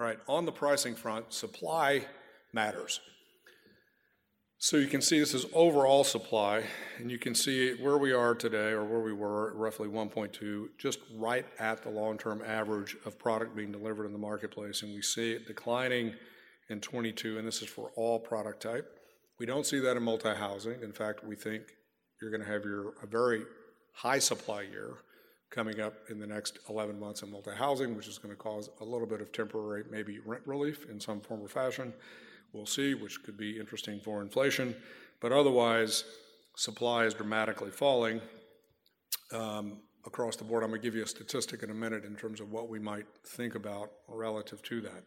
All right, on the pricing front, supply matters. So you can see this is overall supply, and you can see where we are today, or where we were, roughly 1.2, just right at the long-term average of product being delivered in the marketplace, and we see it declining in 22, and this is for all product type. We don't see that in multi-housing. In fact, we think you're going to have your a very high supply year coming up in the next 11 months in multi-housing, which is going to cause a little bit of temporary, maybe rent relief in some form or fashion. We'll see, which could be interesting for inflation. But otherwise, supply is dramatically falling um, across the board. I'm going to give you a statistic in a minute in terms of what we might think about relative to that.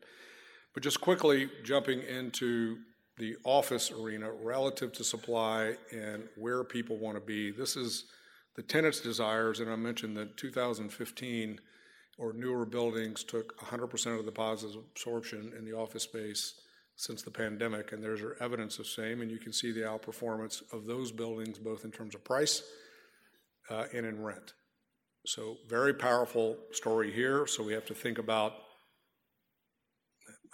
But just quickly jumping into the office arena relative to supply and where people want to be. This is the tenants' desires, and I mentioned that 2015 or newer buildings took 100% of the positive absorption in the office space since the pandemic, and there's evidence of same, and you can see the outperformance of those buildings both in terms of price uh, and in rent. So very powerful story here. So we have to think about.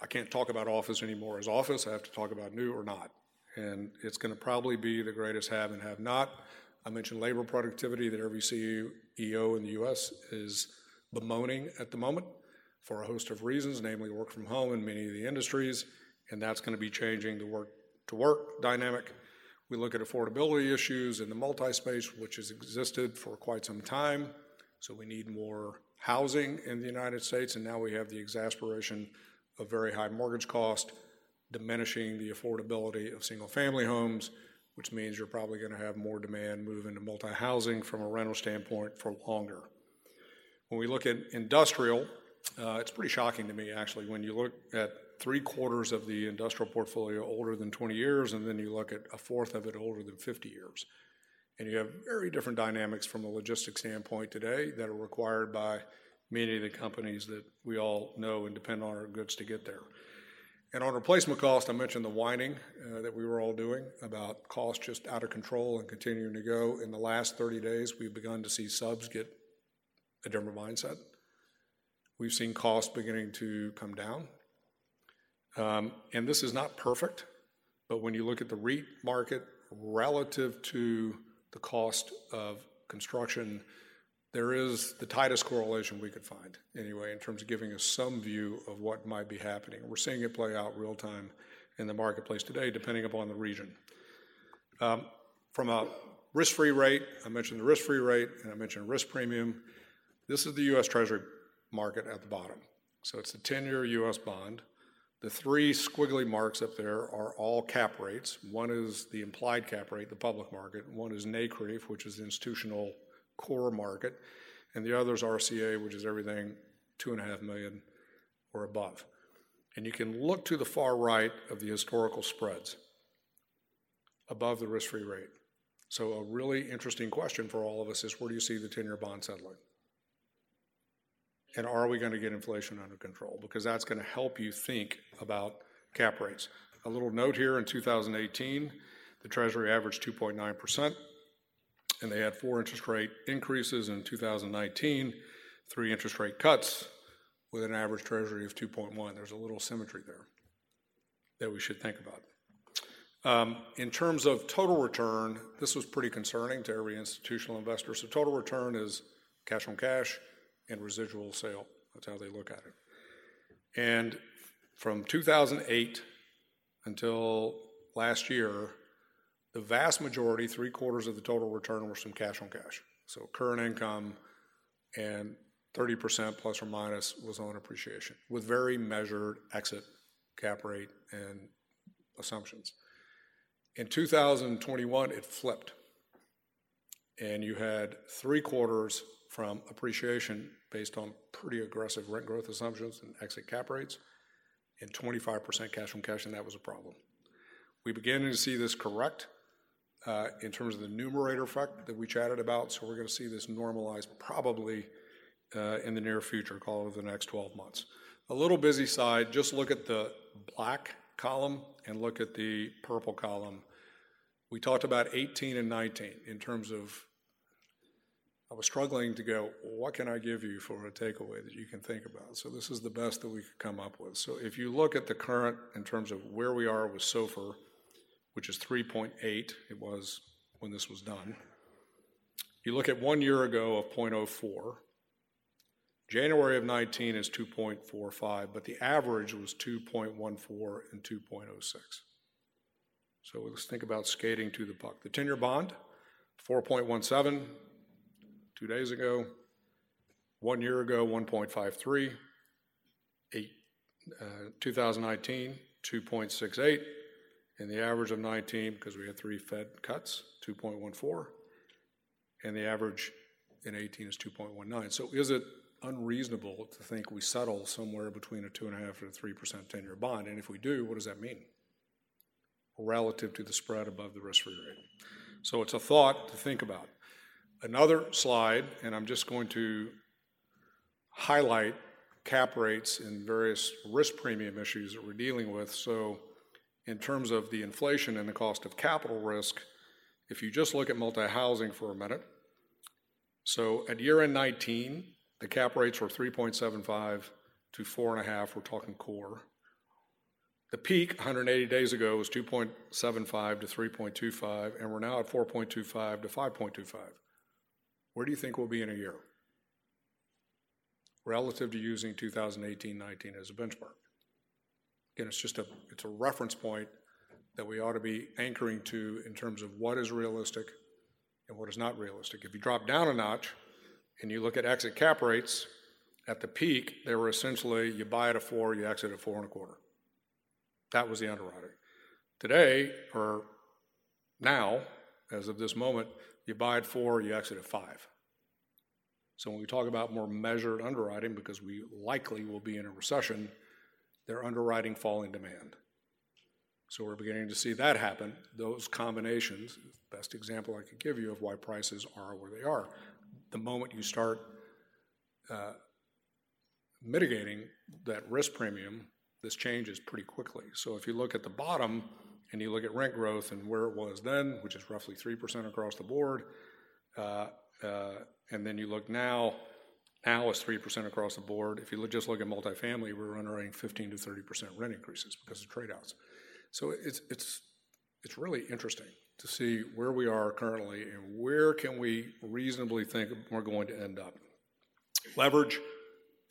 I can't talk about office anymore as office. I have to talk about new or not, and it's going to probably be the greatest have and have not. I mentioned labor productivity that every CEO in the US is bemoaning at the moment for a host of reasons, namely work from home in many of the industries, and that's going to be changing the work to work dynamic. We look at affordability issues in the multi space, which has existed for quite some time. So we need more housing in the United States, and now we have the exasperation of very high mortgage cost, diminishing the affordability of single family homes which means you're probably going to have more demand move into multi-housing from a rental standpoint for longer. When we look at industrial, uh, it's pretty shocking to me actually when you look at three quarters of the industrial portfolio older than 20 years, and then you look at a fourth of it older than 50 years. And you have very different dynamics from a logistics standpoint today that are required by many of the companies that we all know and depend on our goods to get there. And on replacement cost, I mentioned the whining uh, that we were all doing about cost just out of control and continuing to go. In the last 30 days, we've begun to see subs get a different mindset. We've seen costs beginning to come down. Um, and this is not perfect, but when you look at the REIT market relative to the cost of construction, there is the tightest correlation we could find, anyway, in terms of giving us some view of what might be happening. We're seeing it play out real time in the marketplace today, depending upon the region. Um, from a risk free rate, I mentioned the risk free rate and I mentioned risk premium. This is the US Treasury market at the bottom. So it's the 10 year US bond. The three squiggly marks up there are all cap rates. One is the implied cap rate, the public market. One is NCREIF, which is the institutional core market, and the other is RCA, which is everything two and a half million or above. And you can look to the far right of the historical spreads above the risk free rate. So, a really interesting question for all of us is where do you see the 10 year bond settling? And are we going to get inflation under control? Because that's going to help you think about cap rates. A little note here in 2018, the Treasury averaged 2.9%. and they had four interest rate increases in 2019, three interest rate cuts with an average treasury of 2.1. There's a little symmetry there that we should think about. Um, in terms of total return, this was pretty concerning to every institutional investor. So total return is cash on cash and residual sale. That's how they look at it. And from 2008 until last year, the vast majority, three quarters of the total return was from cash on cash. So current income and 30% plus or minus was on appreciation with very measured exit cap rate and assumptions. In 2021, it flipped. And you had three quarters from appreciation based on pretty aggressive rent growth assumptions and exit cap rates, and 25% cash on cash, and that was a problem. We began to see this correct in terms of the numerator effect that we chatted about, so we're going to see this normalize probably uh, in the near future, call it the next 12 months. A little busy side, just look at the black column and look at the purple column. We talked about 18 and 19 in terms of, I was struggling to go, what can I give you for a takeaway that you can think about? So this is the best that we could come up with. So if you look at the current in terms of where we are with SOFR, which is 3.8, it was when this was done. You look at one year ago of 0.04, January of 19 is 2.45, but the average was 2.14 and 2.06. So let's think about skating to the puck. The 10 year bond, 4.17 two days ago. One year ago, 1.53. Eight, uh, 2019, 2.68. And the average of 19, because we had three Fed cuts, 2.14. And the average in 18 is 2.19. So is it unreasonable to think we settle somewhere between a two and a half and a three percent ten-year bond. And if we do, what does that mean? Relative to the spread above the risk-free rate. So it's a thought to think about. Another slide, and I'm just going to highlight cap rates and various risk premium issues that we're dealing with. So in terms of the inflation and the cost of capital risk, if you just look at multi-housing for a minute, so at year end 19, the cap rates were 3.75 to 4.5, we're talking core. The peak 180 days ago was 2.75 to 3.25, and we're now at 4.25 to 5.25. Where do you think we'll be in a year? Relative to using 2018-19 as a benchmark. Again, it's just a it's a reference point that we ought to be anchoring to in terms of what is realistic and what is not realistic. If you drop down a notch, and you look at exit cap rates, at the peak, they were essentially you buy at a four, you exit at four and a quarter. That was the underwriting. Today, or now, as of this moment, you buy at four, you exit at five. So when we talk about more measured underwriting, because we likely will be in a recession, they're underwriting falling demand. So we're beginning to see that happen. Those combinations, best example I could give you of why prices are where they are the moment you start uh, mitigating that risk premium, this changes pretty quickly. So if you look at the bottom and you look at rent growth and where it was then, which is roughly 3% across the board, uh, uh, and then you look now, now it's 3% across the board. If you just look at multifamily, we're underwriting 15 to 30% rent increases because of trade outs. So it's, it's, it's really interesting to see where we are currently and where can we reasonably think we're going to end up. Leverage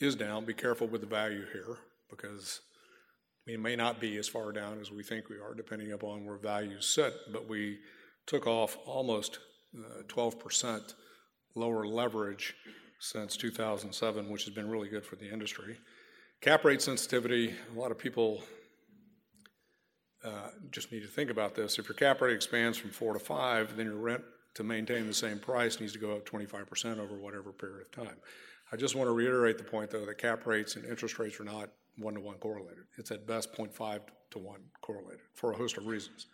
is down. Be careful with the value here because we may not be as far down as we think we are, depending upon where values sit. But we took off almost uh, 12% lower leverage since 2007, which has been really good for the industry. Cap rate sensitivity, a lot of people uh, just need to think about this. If your cap rate expands from four to five, then your rent to maintain the same price needs to go up 25% over whatever period of time. I just want to reiterate the point, though, that cap rates and interest rates are not one to one correlated. It's at best 0.5 to 1 correlated for a host of reasons.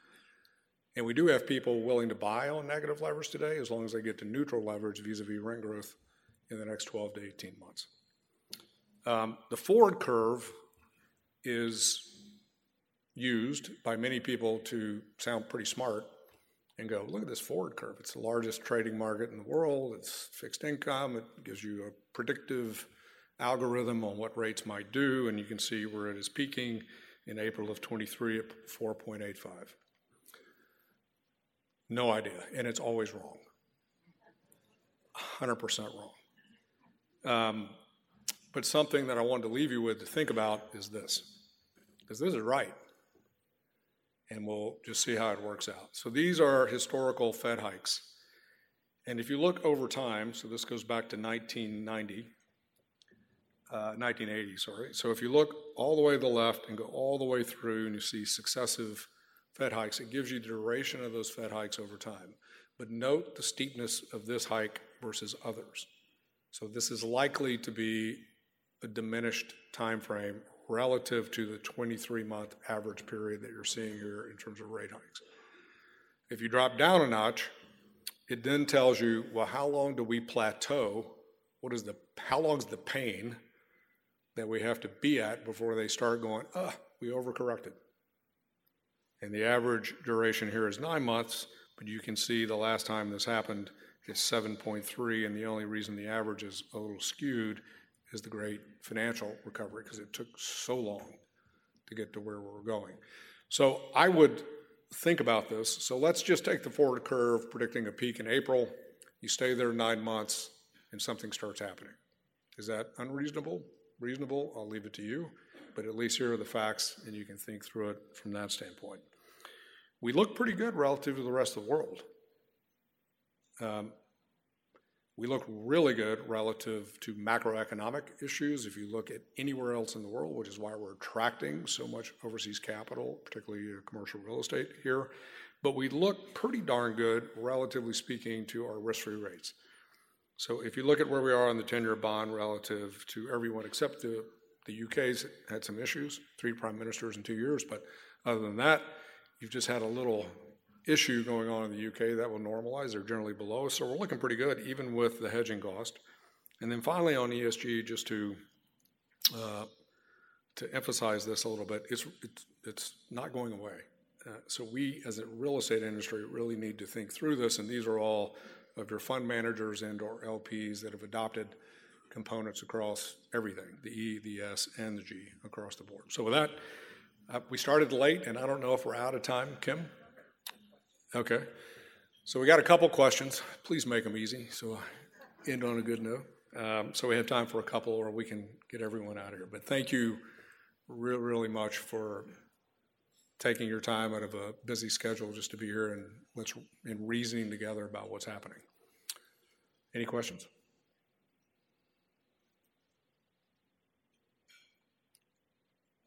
And we do have people willing to buy on negative leverage today as long as they get to neutral leverage vis a vis rent growth in the next 12 to 18 months. Um, the forward curve is used by many people to sound pretty smart and go, look at this forward curve. It's the largest trading market in the world. It's fixed income. It gives you a predictive algorithm on what rates might do, and you can see where it is peaking in April of 23 at 4.85. No idea, and it's always wrong. 100% wrong. Um, but something that I wanted to leave you with to think about is this, because this is right. And we'll just see how it works out. So these are historical Fed hikes. And if you look over time, so this goes back to 1990, uh, 1980, sorry. So if you look all the way to the left and go all the way through and you see successive Fed hikes, it gives you the duration of those Fed hikes over time. But note the steepness of this hike versus others. So this is likely to be a diminished time frame relative to the 23-month average period that you're seeing here in terms of rate hikes. If you drop down a notch, it then tells you, well, how long do we plateau? What is the, how long is the pain that we have to be at before they start going, ah, we overcorrected. And the average duration here is nine months, but you can see the last time this happened is 7.3, and the only reason the average is a little skewed is the great financial recovery because it took so long to get to where we're going. So I would think about this. So let's just take the forward curve predicting a peak in April. You stay there nine months and something starts happening. Is that unreasonable? reasonable, I'll leave it to you. But at least here are the facts, and you can think through it from that standpoint. We look pretty good relative to the rest of the world. Um, we look really good relative to macroeconomic issues. If you look at anywhere else in the world, which is why we're attracting so much overseas capital, particularly uh, commercial real estate here, but we look pretty darn good, relatively speaking, to our risk free rates. So if you look at where we are on the 10-year bond relative to everyone except the UK's had some issues, three prime ministers in two years, but other than that, you've just had a little issue going on in the UK that will normalize. They're generally below, so we're looking pretty good, even with the hedging cost. And then finally on ESG, just to uh, to emphasize this a little bit, it's it's, it's not going away. Uh, so we, as a real estate industry, really need to think through this, and these are all of your fund managers and or LPs that have adopted components across everything, the E, the S, and the G across the board. So with that, uh, we started late, and I don't know if we're out of time. Kim? Okay. So we got a couple questions. Please make them easy, so I end on a good note. Um, so we have time for a couple, or we can get everyone out of here. But thank you really, really much for taking your time out of a busy schedule just to be here and let's and reasoning together about what's happening. Any questions?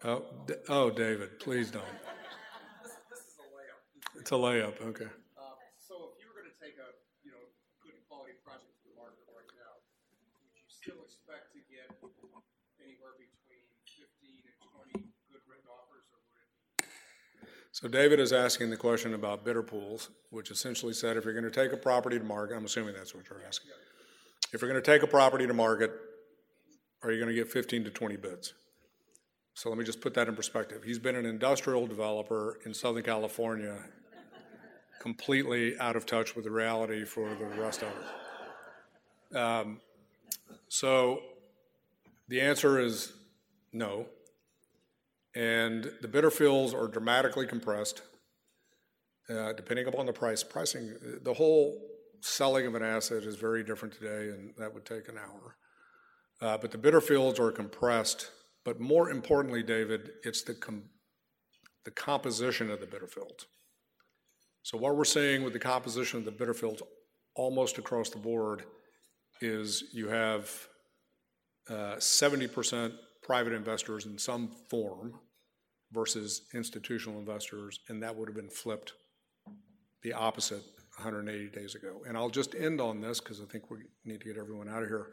Oh, oh, David, please don't. This, this is a It's a layup. Okay. Um, so if you were going to take a you know good quality project to the market right now, would you still expect to get anywhere between 15 and 20 good written offers, or would it be? So David is asking the question about bidder pools, which essentially said if you're going to take a property to market, I'm assuming that's what you're asking. If you're going to take a property to market, are you going to get 15 to 20 bids? So let me just put that in perspective. He's been an industrial developer in Southern California, completely out of touch with the reality for the rest of us. Um, so the answer is no. And the bidder fields are dramatically compressed, uh, depending upon the price. Pricing, the whole selling of an asset is very different today, and that would take an hour. Uh, but the bidder fields are compressed. But more importantly, David, it's the, com- the composition of the bidder fields. So, what we're seeing with the composition of the bidder fields almost across the board is you have uh, 70% private investors in some form versus institutional investors, and that would have been flipped the opposite 180 days ago. And I'll just end on this because I think we need to get everyone out of here.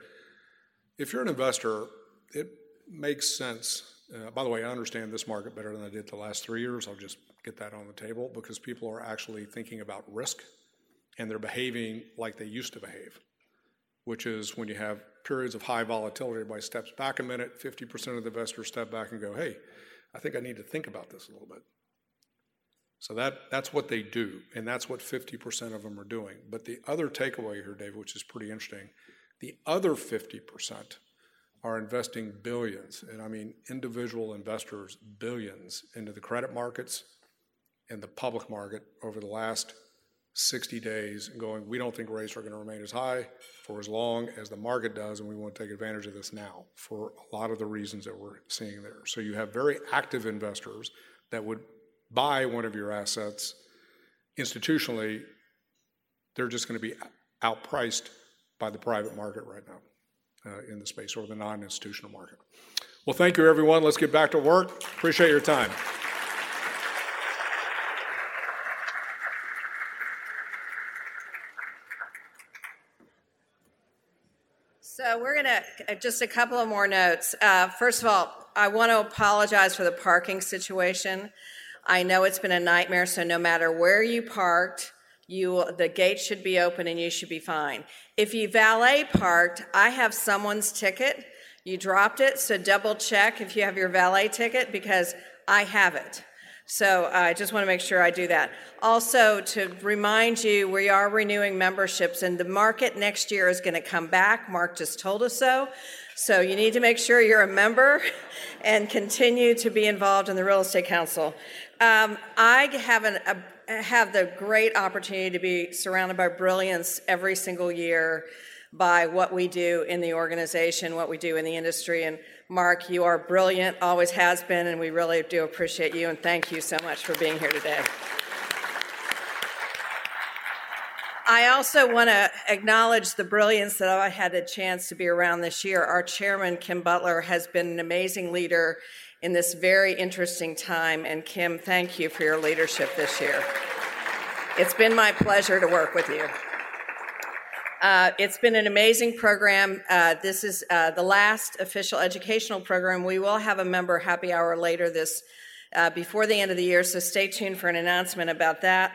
If you're an investor, it makes sense. Uh, by the way, I understand this market better than I did the last three years. I'll just get that on the table because people are actually thinking about risk and they're behaving like they used to behave, which is when you have periods of high volatility, everybody steps back a minute, 50% of the investors step back and go, hey, I think I need to think about this a little bit. So that, that's what they do, and that's what 50% of them are doing. But the other takeaway here, Dave, which is pretty interesting, the other 50% are investing billions, and I mean individual investors, billions into the credit markets and the public market over the last 60 days and going, we don't think rates are going to remain as high for as long as the market does, and we want to take advantage of this now for a lot of the reasons that we're seeing there. So you have very active investors that would buy one of your assets institutionally, they're just going to be outpriced by the private market right now uh, in the space or the non institutional market. Well, thank you, everyone. Let's get back to work. Appreciate your time. So we're going to, just a couple of more notes. Uh, first of all, I want to apologize for the parking situation. I know it's been a nightmare, so no matter where you parked, you the gate should be open and you should be fine. If you valet parked, I have someone's ticket. You dropped it, so double check if you have your valet ticket because I have it. So uh, I just want to make sure I do that. Also, to remind you, we are renewing memberships, and the market next year is going to come back. Mark just told us so. So you need to make sure you're a member and continue to be involved in the Real Estate Council. Um, I have, an, a, have the great opportunity to be surrounded by brilliance every single year by what we do in the organization, what we do in the industry. And Mark, you are brilliant, always has been, and we really do appreciate you. And thank you so much for being here today. I also want to acknowledge the brilliance that I had a chance to be around this year. Our chairman, Kim Butler, has been an amazing leader in this very interesting time. And Kim, thank you for your leadership this year. It's been my pleasure to work with you. Uh, it's been an amazing program. Uh, this is uh, the last official educational program. We will have a member happy hour later this uh, before the end of the year, so stay tuned for an announcement about that.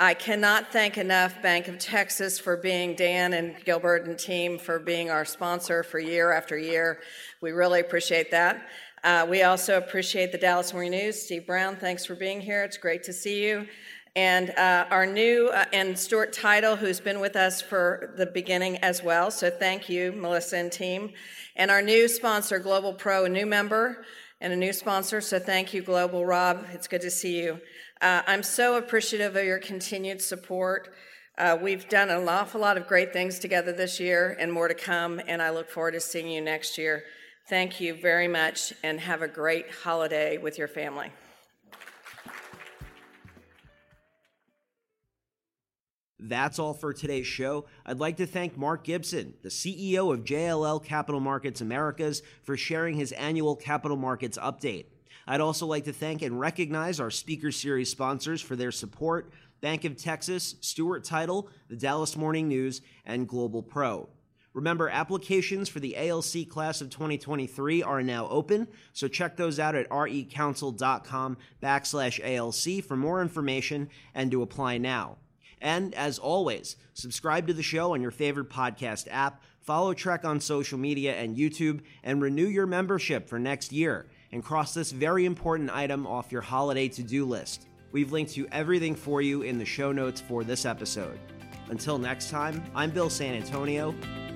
I cannot thank enough Bank of Texas for being Dan and Gilbert and team for being our sponsor for year after year. We really appreciate that. Uh, we also appreciate the Dallas Morning News. Steve Brown, thanks for being here. It's great to see you. And uh, our new, uh, and Stewart Title, who's been with us for the beginning as well. So thank you, Melissa and team. And our new sponsor, Global Pro, a new member and a new sponsor. So thank you, Global Rob. It's good to see you. Uh, I'm so appreciative of your continued support. Uh, we've done an awful lot of great things together this year and more to come, and I look forward to seeing you next year. Thank you very much and have a great holiday with your family. That's all for today's show. I'd like to thank Mark Gibson, the CEO of JLL Capital Markets Americas, for sharing his annual capital markets update. I'd also like to thank and recognize our Speaker Series sponsors for their support Bank of Texas, Stewart Title, the Dallas Morning News, and Global Pro. Remember, applications for the ALC class of 2023 are now open, so check those out at recouncil.com backslash ALC for more information and to apply now. And as always, subscribe to the show on your favorite podcast app, follow TREC on social media and YouTube, and renew your membership for next year. And cross this very important item off your holiday to do list. We've linked to everything for you in the show notes for this episode. Until next time, I'm Bill San Antonio.